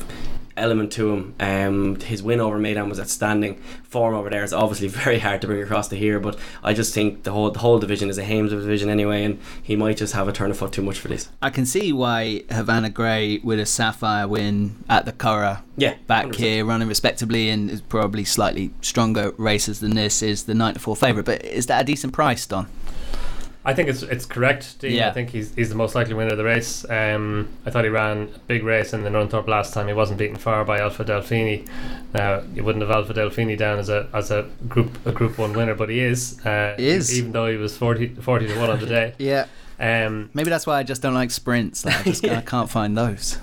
element to him. Um, his win over Meydan was outstanding. Form over there is obviously very hard to bring across to here, but I just think the whole the whole division is a Hames division anyway, and he might just have a turn of foot too much for this. I can see why Havana Grey with a Sapphire win at the Curragh Yeah, back 100%. here running respectably and is probably slightly stronger races than this is the 9 to 4 favourite. But is that a decent price, Don? I think it's it's correct, Dean. Yeah. I think he's he's the most likely winner of the race. Um, I thought he ran a big race in the Nunthorpe last time. He wasn't beaten far by Alpha Delphini. Now you wouldn't have Alpha Delphini down as a as a group a Group One winner, but he is. Uh, He is. even though he was 40, 40 to one on the day. Yeah. Um, Maybe that's why I just don't like sprints. Like, I just I can't find those.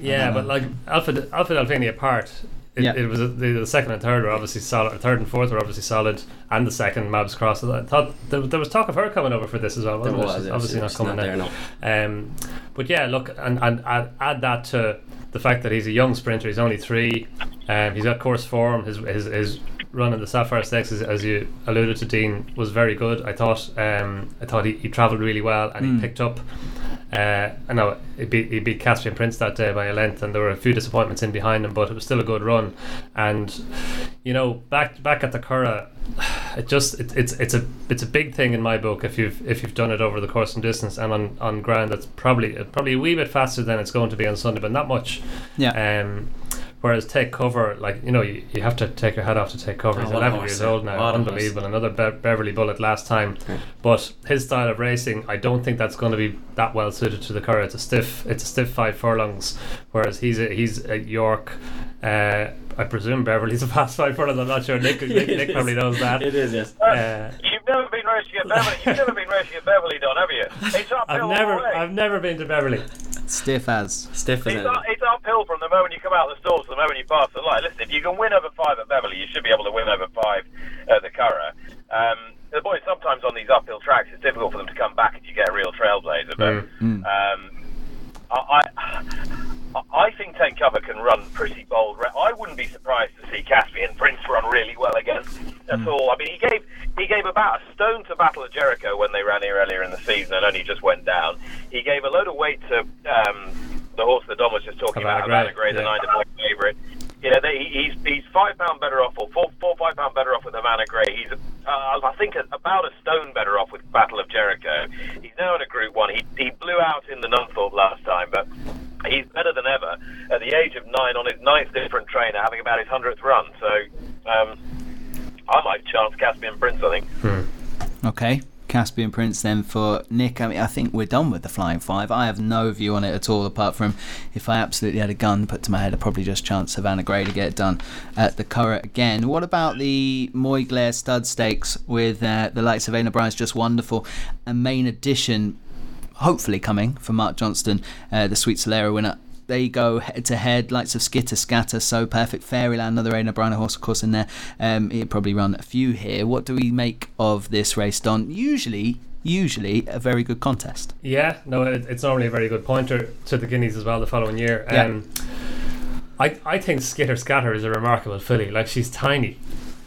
Yeah, but like Alpha Alpha Delphini apart, it, Yeah. it was the, the second and third were obviously solid. Third and fourth were obviously solid, and the second Mabs Cross. I thought there, there was talk of her coming over for this as well. There Wasn't was, there? yeah, She's obviously not coming not now. there, no. Um, but yeah, look, and, and add, add that to the fact that he's a young sprinter. He's only three. Um, he's got course form. His his, his run in the Sapphire Stakes, as, as you alluded to, Dean, was very good. I thought um, I thought he, he travelled really well and Mm. he picked up. Uh, I know he beat, he beat Caspian Prince that day by a length, and there were a few disappointments in behind him, but it was still a good run. And you know, back back at the Curragh, it just it, it's it's a it's a big thing in my book if you've if you've done it over the course and distance and on, on ground that's probably probably a wee bit faster than it's going to be on Sunday, but not much. Yeah. Um, whereas take cover, like you know, you, you have to take your head off to take cover. Oh, He's what 11 years old now, What unbelievable. Another Be- Beverley Bullet last time, Yeah. but his style of racing, I don't think that's going to be that well suited to the Curragh. It's a stiff, it's a stiff five furlongs, whereas he's a, he's at York. Uh, I presume Beverley's a fast five furlongs. I'm not sure. Nick, Nick, Nick probably knows that. It is, yes. Uh, You've never been racing at Beverley. You've never been racing at Beverley, Don, have you? It's uphill I've all never, the. I've never been to Beverley. Stiff as. Stiff as It's, up, it's uphill from the moment you come out of the stalls to the moment you pass the light. Listen, if you can win over five at Beverley, you should be able to win over five at the Curragh. Um, the boys, sometimes on these uphill tracks, it's difficult for them to come back if you get a real trailblazer. But Mm. um, I, I, I think Take Cover can run pretty bold. I wouldn't be surprised to see Caspian Prince run really well again at all. I mean, he gave he gave about a stone to Battle of Jericho when they ran here earlier in the season and only just went down. He gave a load of weight to um, the horse that Don was just talking about, Grey, Havana Grey, the yeah. nine to point favourite. You know, they, he's he's five pound better off, or four four five pound better off with Havana Grey. He's uh, I think about a stone better off with Battle of Jericho. He's now in a Group One. He he blew out in the Nunthorpe last time, but he's better than ever at the age of nine on his ninth different trainer, having about his hundredth run. So um, I might chance Caspian Prince. I think. Okay. Caspian Prince then for Nick. I mean, I think we're done with the Flying Five. I have no view on it at all, apart from if I absolutely had a gun put to my head, I'd probably just chance Havana Grey to get it done at the Curragh again. What about the Moyglare Stud Stakes with uh, the likes of Aidan O'Brien's? Just wonderful. A Main Edition hopefully coming for Mark Johnston, uh, the Sweet Solera winner. There you go, head to head, likes of Skitter Scatter, so perfect. Fairyland, another Aidan O'Brien horse, of course, in there. Um, he'd probably run a few here. What do we make of this race, Don? Usually, usually a very good contest. Yeah, no, it, it's normally a very good pointer to the Guineas as well the following year. Yeah. Um, I I think Skitter Scatter is a remarkable filly. Like she's tiny.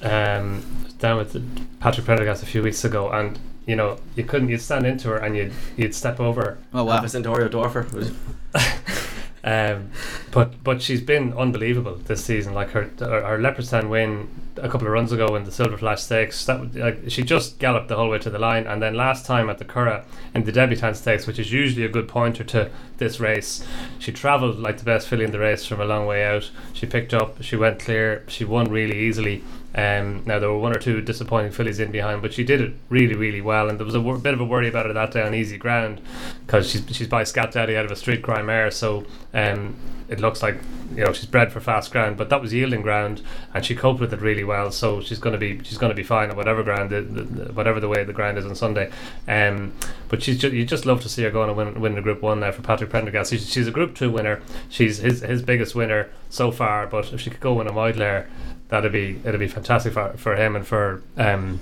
Um, down with Patrick Prendergast a few weeks ago, and you know you couldn't you'd stand into her and you'd you'd step over. her. Oh wow! Alpha Centaurio Dorfer was Um, but but she's been unbelievable this season. Like her her, Leopardstown win a couple of runs ago in the Silver Flash Stakes. That like she just galloped the whole way to the line, and then last time at the Curragh in the Debutant Stakes, which is usually a good pointer to this race, she travelled like the best filly in the race from a long way out. She picked up, she went clear, she won really easily. Um, now there were one or two disappointing fillies in behind, but she did it really, really well. And there was a wor- bit of a worry about her that day on easy ground because she's she's by Scat Daddy out of a Street Cry mare, so um, it looks like you know she's bred for fast ground. But that was yielding ground, and she coped with it really well. so she's going to be she's going to be fine at whatever ground, the, the, whatever the way the ground is on Sunday. Um, but she's just, you just love to see her going and win, the Group One now for Patrick Prendergast. She's, she's a Group Two winner. She's his his biggest winner so far. But if she could go win a layer, that'd be it'd be fantastic for, for him and for um,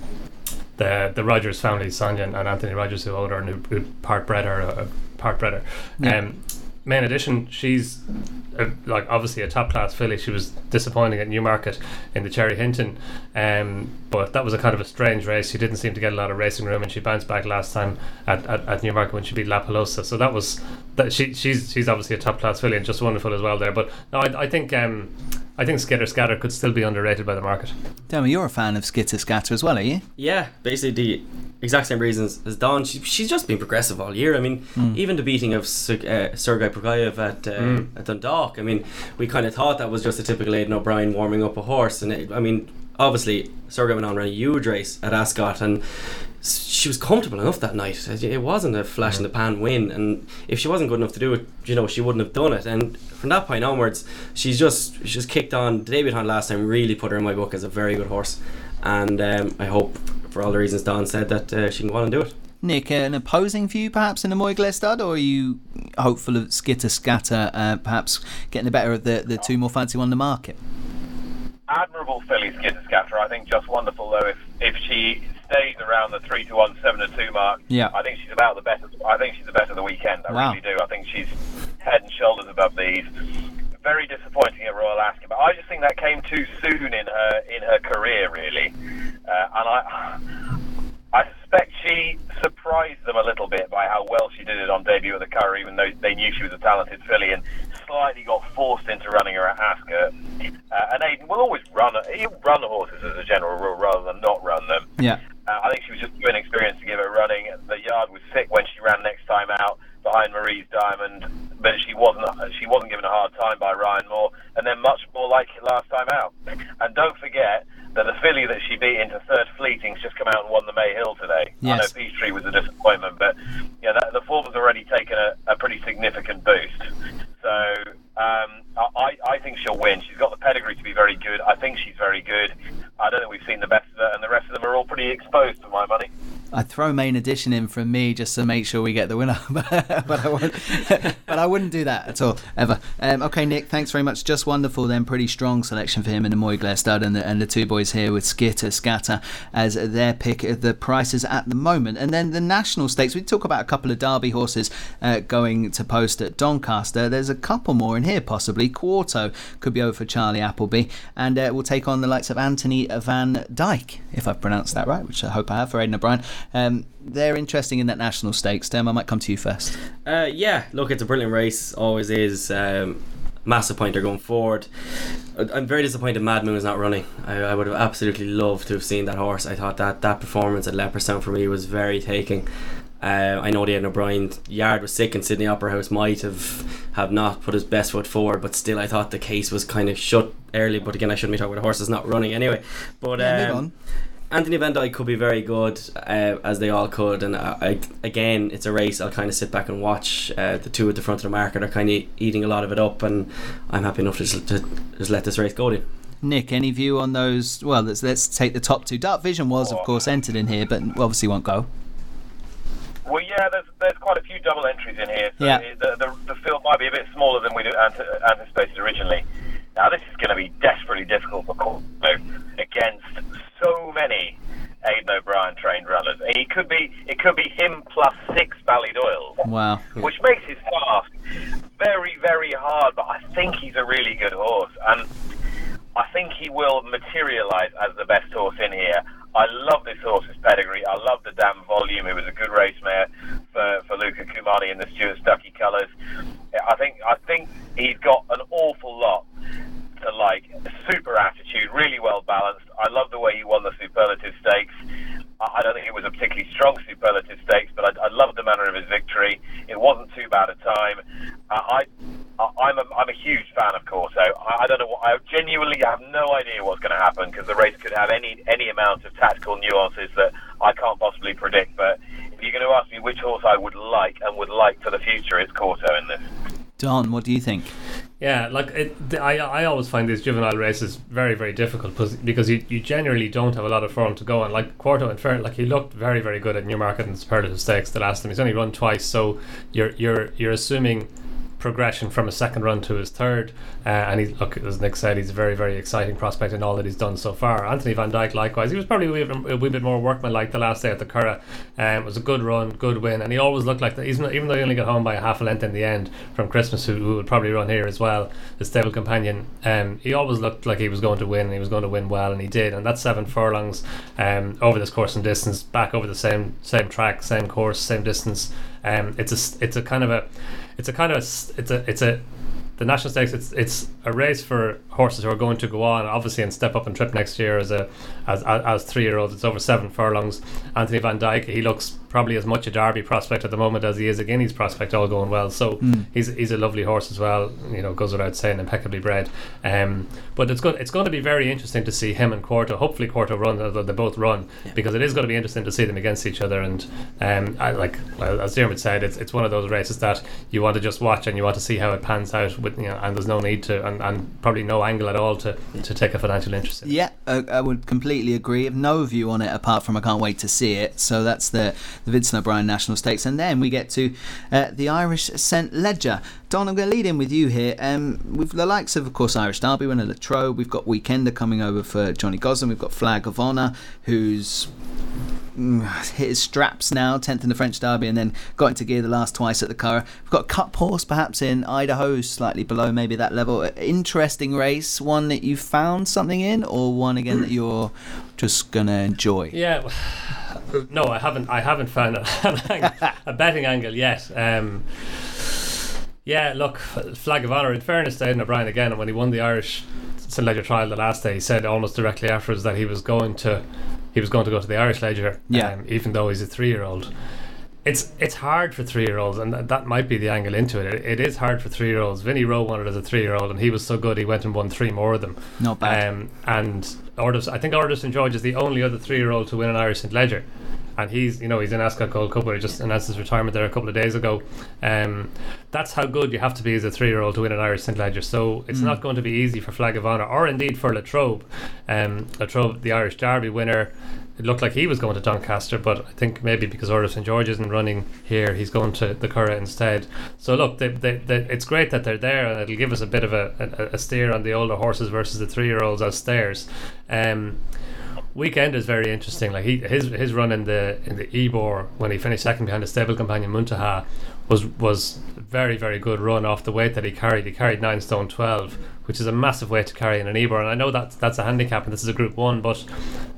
the the Rogers family, Sonia and Anthony Rogers, who owned her and who, who part bred her, uh, part bred her. Yeah. Um, Main Edition, she's uh, like obviously a top class filly. She was disappointing at Newmarket in the Cherry Hinton, um, but that was a kind of a strange race. She didn't seem to get a lot of racing room, and she bounced back last time at, at, at Newmarket when she beat La Pelosa. So that was that. She she's she's obviously a top class filly and just wonderful as well there. But no, I, I think. Um, I think Skitter Scatter could still be underrated by the market. Demo, you're a fan of Skitter Scatter as well, are you? Yeah, basically the exact same reasons as Don. She, she's just been progressive all year. I mean, even the beating of uh, Sergei Prokofiev at uh, at Dundalk. I mean, we kind of thought that was just a typical Aidan O'Brien warming up a horse, and it, I mean, obviously Sergei went on ran a huge race at Ascot and. S- She was comfortable enough that night. It it wasn't a flash in the pan win, and if she wasn't good enough to do it, you know, she wouldn't have done it. And from that point onwards, she's just she's just kicked on. The debut on last time really put her in my book as a very good horse, and um, I hope for all the reasons Don said that uh, she can go on and do it. Nick, uh, an opposing view perhaps in the Moyglare stud, or are you hopeful of Skitter Scatter uh, perhaps getting the better of the, the two more fancy one in the market? admirable filly skitter scatter. I think just wonderful though. If if she stays around the three to one, seven to two mark, Yeah. I think she's about the best. I think she's the best of the weekend. I Wow. really do. I think she's head and shoulders above these. Very disappointing at Royal Ascot, but I just think that came too soon in her in her career, really. Uh, and I. I suspect she surprised them a little bit by how well she did it on debut at the Curragh, even though they knew she was a talented filly, and slightly got forced into running her at Ascot. Uh, and Aidan will always run he'll run horses as a general rule rather than not run them. Yeah. Uh, I think she was just too inexperienced to give her running. The yard was sick when she ran next time out behind Marie's Diamond, but she wasn't she wasn't given a hard time by Ryan Moore, and then much more like last time out. And don't forget that the filly that she beat into third fleeting's just come out and won the May Hill today. I Yes. know Peachtree was a disappointment, but yeah, that, the form has already taken a, a pretty significant boost. So um, I, I think she'll win. She's got the pedigree to be very good. I think she's very good. I don't think we've seen the best of her, and the rest of them are all pretty exposed for my money. I throw main edition in from me just to make sure we get the winner, but I wouldn't, but I wouldn't do that at all ever. Um, okay, Nick, thanks very much. Just wonderful. Then pretty strong selection for him in the Moyglare stud, and the, and the two boys here with Skitter Scatter as their pick of the prices at the moment. And then the national stakes. We talk about a couple of Derby horses uh, going to post at Doncaster. There's a couple more in here possibly. Quorto could be over for Charlie Appleby, and uh, we'll take on the likes of Anthony Van Dyck, if I've pronounced that right, which I hope I have for Aidan O'Brien. Um, they're interesting in that national stakes. Dem, I might come to you first. Uh, yeah, look, it's a brilliant race. Always is. Um, massive pointer going forward. I'm very disappointed Mad Moon is not running. I, I would have absolutely loved to have seen that horse. I thought that that performance at Leopardstown for me was very taking. Uh, I know the O'Brien yard was sick and Sydney Opera House might have have not put his best foot forward, but still I thought the case was kind of shut early. But again, I shouldn't be talking about a horse that's not running anyway. But Yeah, move um, on. Anthony Van Dyck could be very good, uh, as they all could. And I, I, again, it's a race I'll kind of sit back and watch. Uh, the two at the front of the market are kind of eating a lot of it up, and I'm happy enough to just, to just let this race go. Then. Nick, any view on those? Well, let's, let's take the top two. Dark Vision was, of course, entered in here, but obviously won't go. Well, yeah, there's there's quite a few double entries in here. So Yeah. the, the, the field might be a bit smaller than we ante- anticipated originally. Now, this is going to be desperately difficult for Quorto against so many Aidan O'Brien trained runners. He could be it could be him plus six Ballydoyle, Wow. which makes his task very very hard. But I think he's a really good horse, and I think he will materialise as the best horse in here. I love this horse's pedigree. I love the dam volume. It was a good race mare for, for Luca Cumani in the Stuart Stuckey colours. I think I think he's got an awful lot like. Super attitude, really well balanced. I love the way he won the superlative stakes. I don't think it was a particularly strong superlative stakes, but I, I love the manner of his victory. It wasn't too bad a time. Uh, I, I, I'm a, I'm a huge fan of Quorto. I, I don't know. What, I genuinely have no idea what's going to happen because the race could have any any amount of tactical nuances that I can't possibly predict. But if you're going to ask me which horse I would like and would like for the future, it's Quorto in this. Don, what do you think? Yeah, like it, the- I, I always find these juvenile races very, very difficult because you, you generally don't have a lot of form to go on. Like Quorto and Fair, like he looked very, very good at Newmarket and Superlative Stakes the last time. He's only run twice, so you're you're you're assuming progression from a second run to his third. Uh, and he's look, as Nick said, he's a very, very exciting prospect in all that he's done so far. Anthony Van Dyck, likewise, he was probably a wee bit, a wee bit more workmanlike the last day at the Curragh. Um, it was a good run, good win, and he always looked like that. Even, even though he only got home by a half a length in the end from Christmas, who, who would probably run here as well, his stable companion, um, he always looked like he was going to win, and he was going to win well, and he did. And that's seven furlongs um, over this course and distance, back over the same same track, same course, same distance. Um, it's a it's a kind of a it's a kind of it's a it's a the national stakes it's it's a race for horses who are going to go on obviously and step up and trip next year as a as as, three year olds it's over seven furlongs. Anthony Van Dyck he looks probably as much a Derby prospect at the moment as he is a Guineas prospect all going well. So he's he's a lovely horse as well you know goes without saying impeccably bred. Um, but it's good it's going to be very interesting to see him and Quorto hopefully Quorto run although they both run because it is going to be interesting to see them against each other. And um, I like well, as Dermot said it's, it's one of those races that you want to just watch and you want to see how it pans out with you know and there's no need to and, and probably no angle at all to, to take a financial interest in. Yeah, uh, I would completely agree. Have no view on it apart from I can't wait to see it. So that's the the Vincent O'Brien National Stakes, and then we get to uh, the Irish St Ledger. Don, I'm going to lead in with you here. Um, with the likes of, of course, Irish Derby winner Latrobe, we've got Weekender coming over for Johnny Gosden. We've got Flag of Honour, who's mm, hit his straps now, 10th in the French Derby, and then got into gear the last twice at the Curragh. We've got Cup Horse perhaps in Idaho, slightly below maybe that level. Interesting race, one that you found something in, or one again that you're just going to enjoy? Yeah, no, I haven't. I haven't found a, a betting angle yet. Um, yeah, look, flag of honour. In fairness to Aidan O'Brien again, when he won the Irish St Leger trial the last day, he said almost directly afterwards that he was going to he was going to go to the Irish Leger. Yeah. um, even though he's a three year old. It's it's hard for three year olds, and that, that might be the angle into it. it. It is hard for three year olds. Vinnie Roe won it as a three year old, and he was so good he went and won three more of them. Not bad. Um, and Orders, I think Orders and George is the only other three year old to win an Irish St Leger. And he's, you know, he's in Ascot Gold Cup where he just announced his retirement there a couple of days ago. Um, that's how good you have to be as a three year old to win an Irish St Leger. So it's not going to be easy for Flag of Honour or indeed for Latrobe. Um, Latrobe, the Irish Derby winner, it looked like he was going to Doncaster, but I think maybe because Orders St George isn't running here, he's going to the Curragh instead. So look, they, they, they, it's great that they're there, and it'll give us a bit of a, a, a steer on the older horses versus the three-year-olds as stairs. Um, Weekend is very interesting. Like he his his run in the in the Ebor when he finished second behind his stable companion Muntaha was was very very good run off the weight that he carried. He carried nine stone twelve, which is a massive weight to carry in an Ebor. And I know that that's a handicap, and this is a Group One, but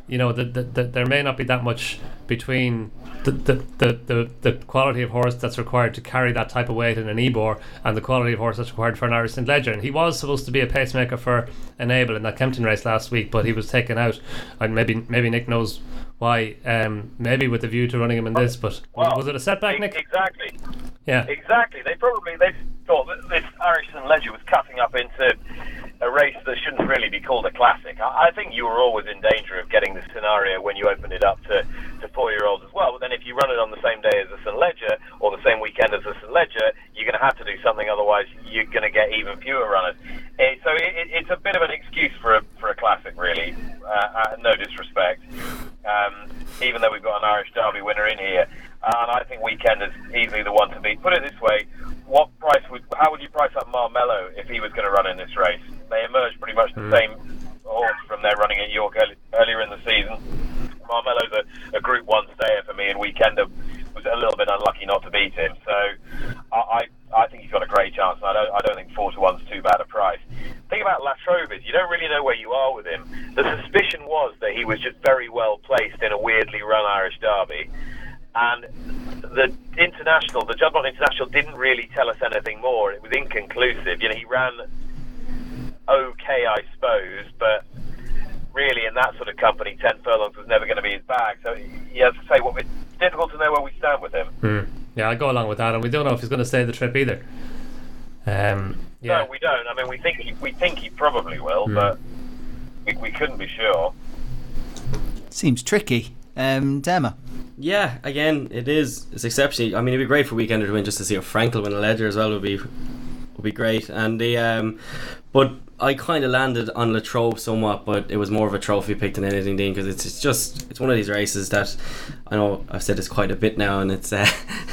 you know the, the, the, there may not be that much between the, the, the, the, quality of horse that's required to carry that type of weight in an Ebor and the quality of horse that's required for an Irish St Leger. And he was supposed to be a pacemaker for Enable in that Kempton race last week, but he was taken out. And maybe maybe Nick knows why. Um, maybe with the view to running him in this, but was, Well, was it a setback, Nick? Exactly. Yeah. Exactly. They probably they thought that this Irish and Leger was cutting up into a race that shouldn't really be called a classic. I, I think you were always in danger of getting this scenario when you opened it up to, to four-year-olds as well. But then if you run it on the same day as the St Leger or the same weekend as the St Leger, you're going to have to do something. Otherwise, you're going to get even fewer runners. Eh, so it, it, it's a bit of an excuse for a, for a classic, really. Uh, uh, no disrespect. Um, even though we've got an Irish Derby winner in here, uh, and I think Weekend is easily the one to beat. Put it this way: what price would, how would you price up Marmelo if he was going to run in this race? They emerged pretty much the hmm. same horse from their running at York early, earlier in the season. Marmelo's a, a Group One stayer for me, and Weekender was a little bit unlucky not to beat him. So I, I, I think he's got a great chance. And I don't, I don't think four to one's too bad a price. The thing about Latrobe is you don't really know where you are with him. The suspicion was that he was just very well placed in a weirdly run Irish Derby. And the international, the Juddmonte International, didn't really tell us anything more. It was inconclusive. You know, he ran okay, I suppose, but really in that sort of company, ten furlongs was never going to be his bag. So, yeah, as I say, what it's difficult to know where we stand with him. Hmm. Yeah, I go along with that, and we don't know if he's going to stay the trip either. Um, yeah. No, we don't. I mean, we think he, we think he probably will, but we, we couldn't be sure. Seems tricky. Um, Derma. Yeah, again, it is. It's exceptionally. I mean, it'd be great for Weekender to win just to see a Frankel win a Leger as well. Would be would be great. And the um, but I kind of landed on Latrobe somewhat, but it was more of a trophy pick than anything, Dean, because it's, it's just it's one of these races that I know I've said this quite a bit now, and it's uh,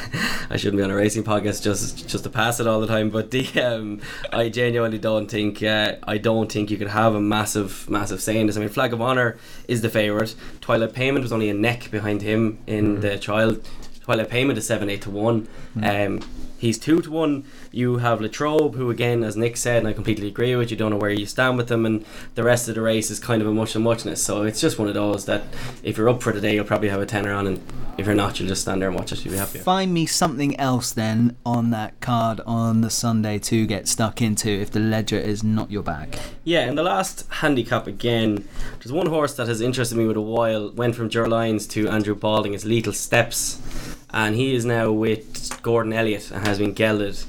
I shouldn't be on a racing podcast just just to pass it all the time, but the um, I genuinely don't think uh, I don't think you could have a massive massive say in this. I mean, Flag of Honor is the favourite. Twilight Payment was only a neck behind him in mm. the trial. Twilight Payment is seven eight to one. Mm. Um, he's two to one. You have Latrobe, who again, as Nick said, and I completely agree with you, don't know where you stand with them, and the rest of the race is kind of a much and muchness. So it's just one of those that if you're up for the day, you'll probably have a tenner on, and if you're not, you'll just stand there and watch it. You'll be happy. Find me something else then on that card on the Sunday to get stuck into if the leger is not your bag. Yeah, and the last handicap again, there's one horse that has interested me with a while. Went from Ger Lyons to Andrew Balding. It's Lethal Steps and he is now with Gordon Elliott and has been gelded.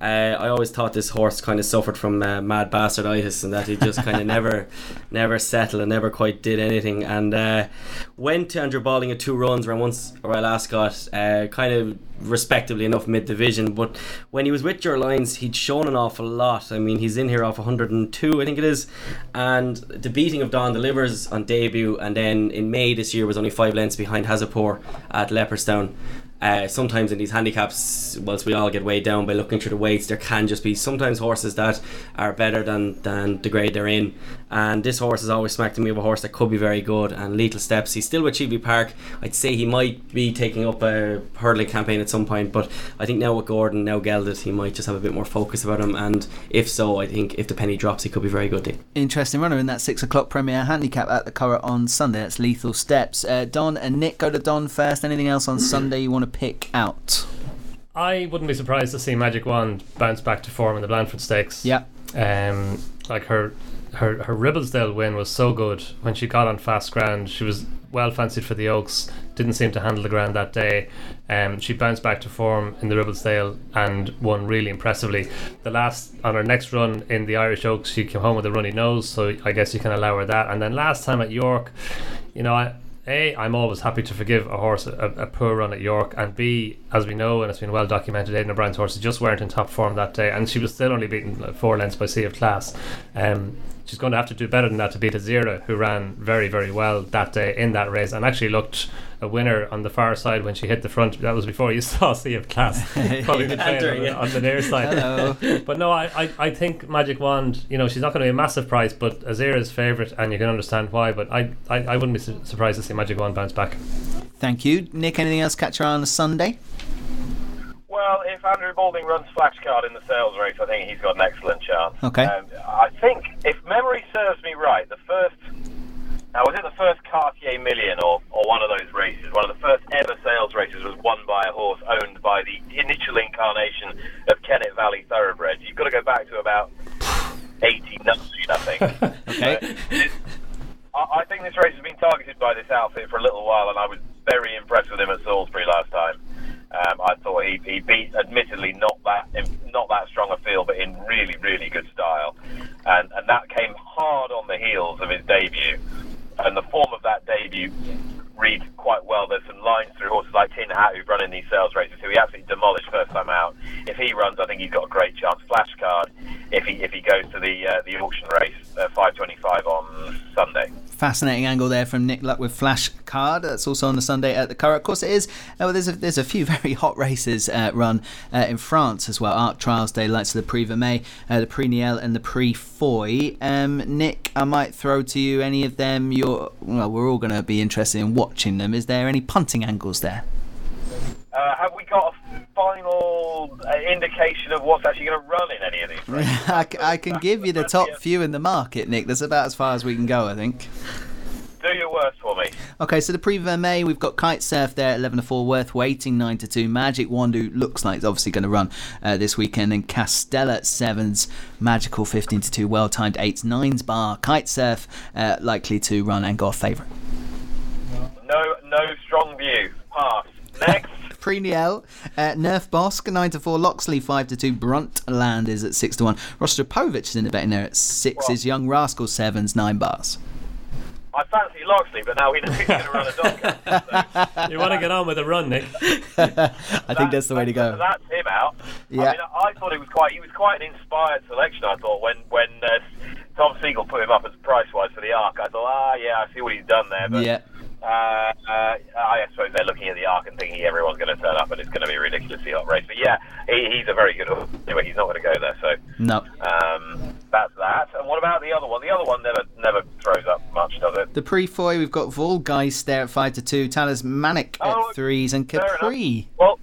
Uh, I always thought this horse kind of suffered from uh, mad bastarditis and that he just kind of never, never settled and never quite did anything. And uh, went to Andrew Balding at two runs around once Royal Ascot, uh, kind of respectively enough mid division. But when he was with Ger Lyons, he'd shown an awful lot. I mean, he's in here off 102, I think it is. And the beating of Don Delivers on debut, and then in May this year was only five lengths behind Hazapour at Leopardstown. Uh, sometimes in these handicaps, whilst we all get weighed down by looking through the weights, there can just be sometimes horses that are better than, than the grade they're in. And this horse has always smacked me of a horse that could be very good. And Lethal Steps, he's still with Cheveley Park. I'd say he might be taking up a hurdling campaign at some point, but I think now with Gordon, now gelded, he might just have a bit more focus about him. And if so, I think if the penny drops, he could be very good. Interesting runner in that six o'clock Premier handicap at the Curragh on Sunday. That's Lethal Steps. Uh, Don and Nick, go to Don first. Anything else on Sunday you want to pick out? I wouldn't be surprised to see Magic Wand bounce back to form in the Blandford Stakes. Yeah. Um, like her her her Ribblesdale win was so good when she got on fast ground. She was well fancied for the Oaks. Didn't seem to handle the ground that day. Um, she bounced back to form in the Ribblesdale and won really impressively. The last on her next run in the Irish Oaks, she came home with a runny nose, so I guess you can allow her that. And then last time at York, you know, I, a, I'm always happy to forgive a horse a, a, poor run at York, and B, as we know and it's been well documented, Aidan O'Brien's horses just weren't in top form that day, and she was still only beaten four lengths by Sea of Class. Um, she's going to have to do better than that to beat Eziyra, who ran very, very well that day in that race and actually looked a winner on the far side when she hit the front. That was before you saw Sea of Class pulling the train on, on, the near side. but no, I, I, I think Magic Wand, you know, she's not going to be a massive price, but Eziyra's favourite, and you can understand why. But I, I, I wouldn't be su- surprised to see Magic Wand bounce back. Thank you. Nick, anything else catch her on a Sunday? Well, if Andrew Balding runs flashcard in the sales race, I think he's got an excellent chance. Okay. Um, I think, if memory serves me right, the first. Now, was it the Million or, or one of those races? One of the first ever sales races was won by a horse owned by the initial incarnation of Kennet Valley Thoroughbreds. You've got to go back to about 1890, I think. okay. I, I think this race has been targeted by this outfit for a little while, and I was very impressed with him at Salisbury last time. Um, I thought he, he beat, admittedly, not that not that strong a field, but in really, really good style, and and that came hard on the heels of his debut, and the form of that debut reads quite well. There's some lines through horses like Tin Hat who've run in these sales races who he absolutely demolished first time out. If he runs, I think he's got a great chance. Flashcard, if he if he goes to the uh, the auction race, uh, 5:25 on Sunday fascinating angle there from Nick Luck with Flash Card. That's also on the Sunday at the Curragh. Of course, it is. Uh, there's a there's a few very hot races uh, run uh, in France as well. Arc Trials Day, Lights of the Prix Vermeille, uh, the Prix Niel, and the Prix Foy. Um, Nick, I might throw to you any of them. You're well, we're all going to be interested in watching them. Is there any punting angles there? Uh, have uh, indication of what's actually going to run in any of these? I, I can give you the top few in the market, Nick. That's about as far as we can go, I think. Do your worst for me. Okay, so the Prix Vermeille, we've got Kite Surf there, 11 to 4, worth waiting, 9 to 2. Magic Wandu looks like it's obviously going to run uh, this weekend. And Castella 7's Magical 15 to 2, well timed 8s, 9s bar. Kite Surf uh, likely to run and go off favourite. No, no strong view. Pass. Next. Prix Niel, uh, Neufbosc, 9 to 4, Loxley 5 to 2, Brundtland is at 6 to 1. Rostropovich is in the betting there at 6 is Young Rascal 7's 9 bars. I fancy Loxley, but now we know he's going to run a dog. So You want to get on with a run, Nick? I think that's the way to go. That's him out. Yeah. I mean, I thought it was quite. He was quite an inspired selection. I thought when when uh, Tom Segal put him up as price wise for the Arc, I thought, ah, yeah, I see what he's done there. But Yeah. Uh, uh, I suppose they're looking at the Arc and thinking everyone's going to turn up and it's going to be a ridiculously hot race. But yeah, he, he's a very good. horse. Anyway, he's not going to go there. So No. um, that's that. And what about the other one? The other one never never throws up much, does it? The Prix Foy, we've got Waldgeist there at five to two, Talismanic Oh, at threes, and. Capri. Well,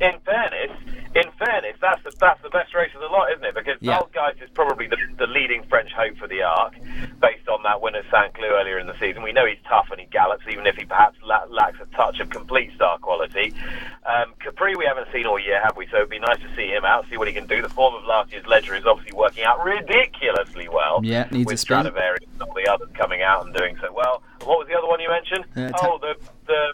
in fairness, in fairness, that's the, that's the best race of the lot, isn't it? Because Yeah. Waldgeist is probably the, the leading French hope for the Arc, based on that win at Saint Cloud earlier in the season. We know he's tough and he gallops, even if he perhaps la- lacks a touch of complete star quality. Um, Capri, we haven't seen all year, have we? So it'd be nice to see him out, see what he can do. The form of last year's Leger is obviously working out ridiculously well. Yeah, needs a with spin. Stradivarius and all the others coming out and doing so well. And what was the other one you mentioned? Uh, ta- oh, the the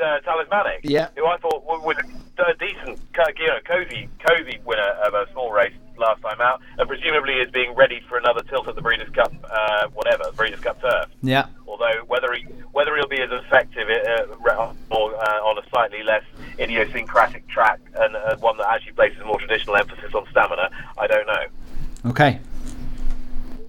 uh, Talismanic. Yeah. Who I thought wa- was a decent, you know, cozy, cozy winner of a small race last time out, and presumably is being ready for another tilt at the Breeders' Cup, uh, whatever, Breeders' Cup turf. Yeah. Although whether he whether he'll be as effective uh, or uh, on a slightly less idiosyncratic track and uh, one that actually places more traditional emphasis on stamina, I don't know. Okay.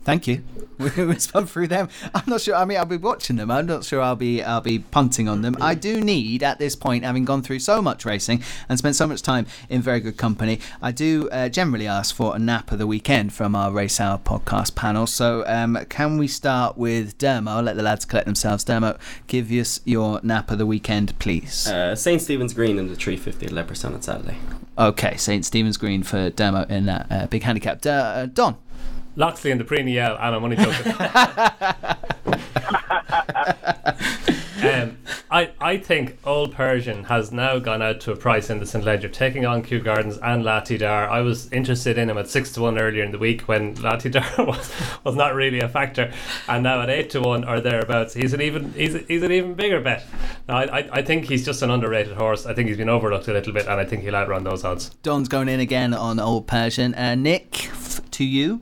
Thank you. We spun through them. I'm not sure. I mean, I'll be watching them. I'm not sure I'll be I'll be punting on them. I do need at this point, having gone through so much racing and spent so much time in very good company, I do uh, generally ask for a nap of the weekend from our Race Hour podcast panel. So, um, can we start with Dermo? I'll let the lads collect themselves. Dermo, give us your nap of the weekend, please. Uh, St Stephen's Green and the 350 at Leopardstown on Saturday. okay, St Stephen's Green for Dermo in that uh, big handicap. Uh, Don. Loxley and the Prix Niel, and I'm only joking. um, I, I think Old Persian has now gone out to a price in the St Leger, taking on Kew Gardens and Lah Ti Dar. I was interested in him at six to one earlier in the week when Lah Ti Dar was was not really a factor, and now at eight to one or thereabouts, he's an even he's, a, he's an even bigger bet. Now, I, I I think he's just an underrated horse. I think he's been overlooked a little bit, and I think he'll outrun those odds. Don's going in again on Old Persian. Uh, Nick, f- to you.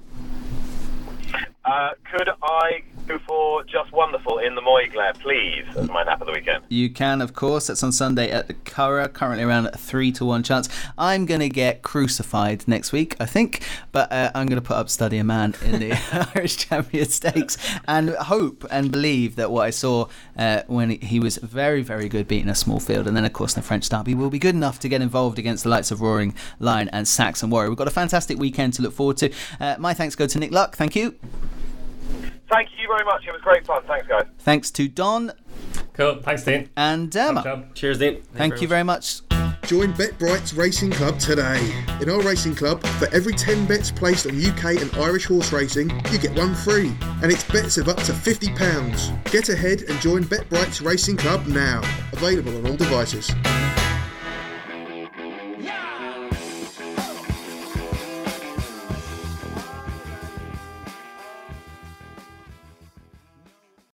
Uh, could I go for Just Wonderful in the Moyglare, please, as my nap of the weekend? You can, of course. That's on Sunday at the Curragh, currently around a three to one chance. I'm going to get crucified next week, I think, but uh, I'm going to put up Study of Man in the Irish Champion Stakes and hope and believe that what I saw uh, when he was very, very good beating a small field, and then, of course, the French Derby will be good enough to get involved against the likes of Roaring Lion and Saxon Warrior. We've got a fantastic weekend to look forward to. Uh, my thanks go to Nick Luck. Thank you. Thank you very much. It was great fun. Thanks, guys. Thanks to Don Cool, thanks, Dean. and Good Derma. job. Cheers, Dean. Thank you very much. Join BetBright's Racing Club today. In our racing club, for every 10 bets placed on UK and Irish horse racing, you get one free. And it's bets of up to £50. Get ahead and join BetBright's Racing Club now. Available on all devices.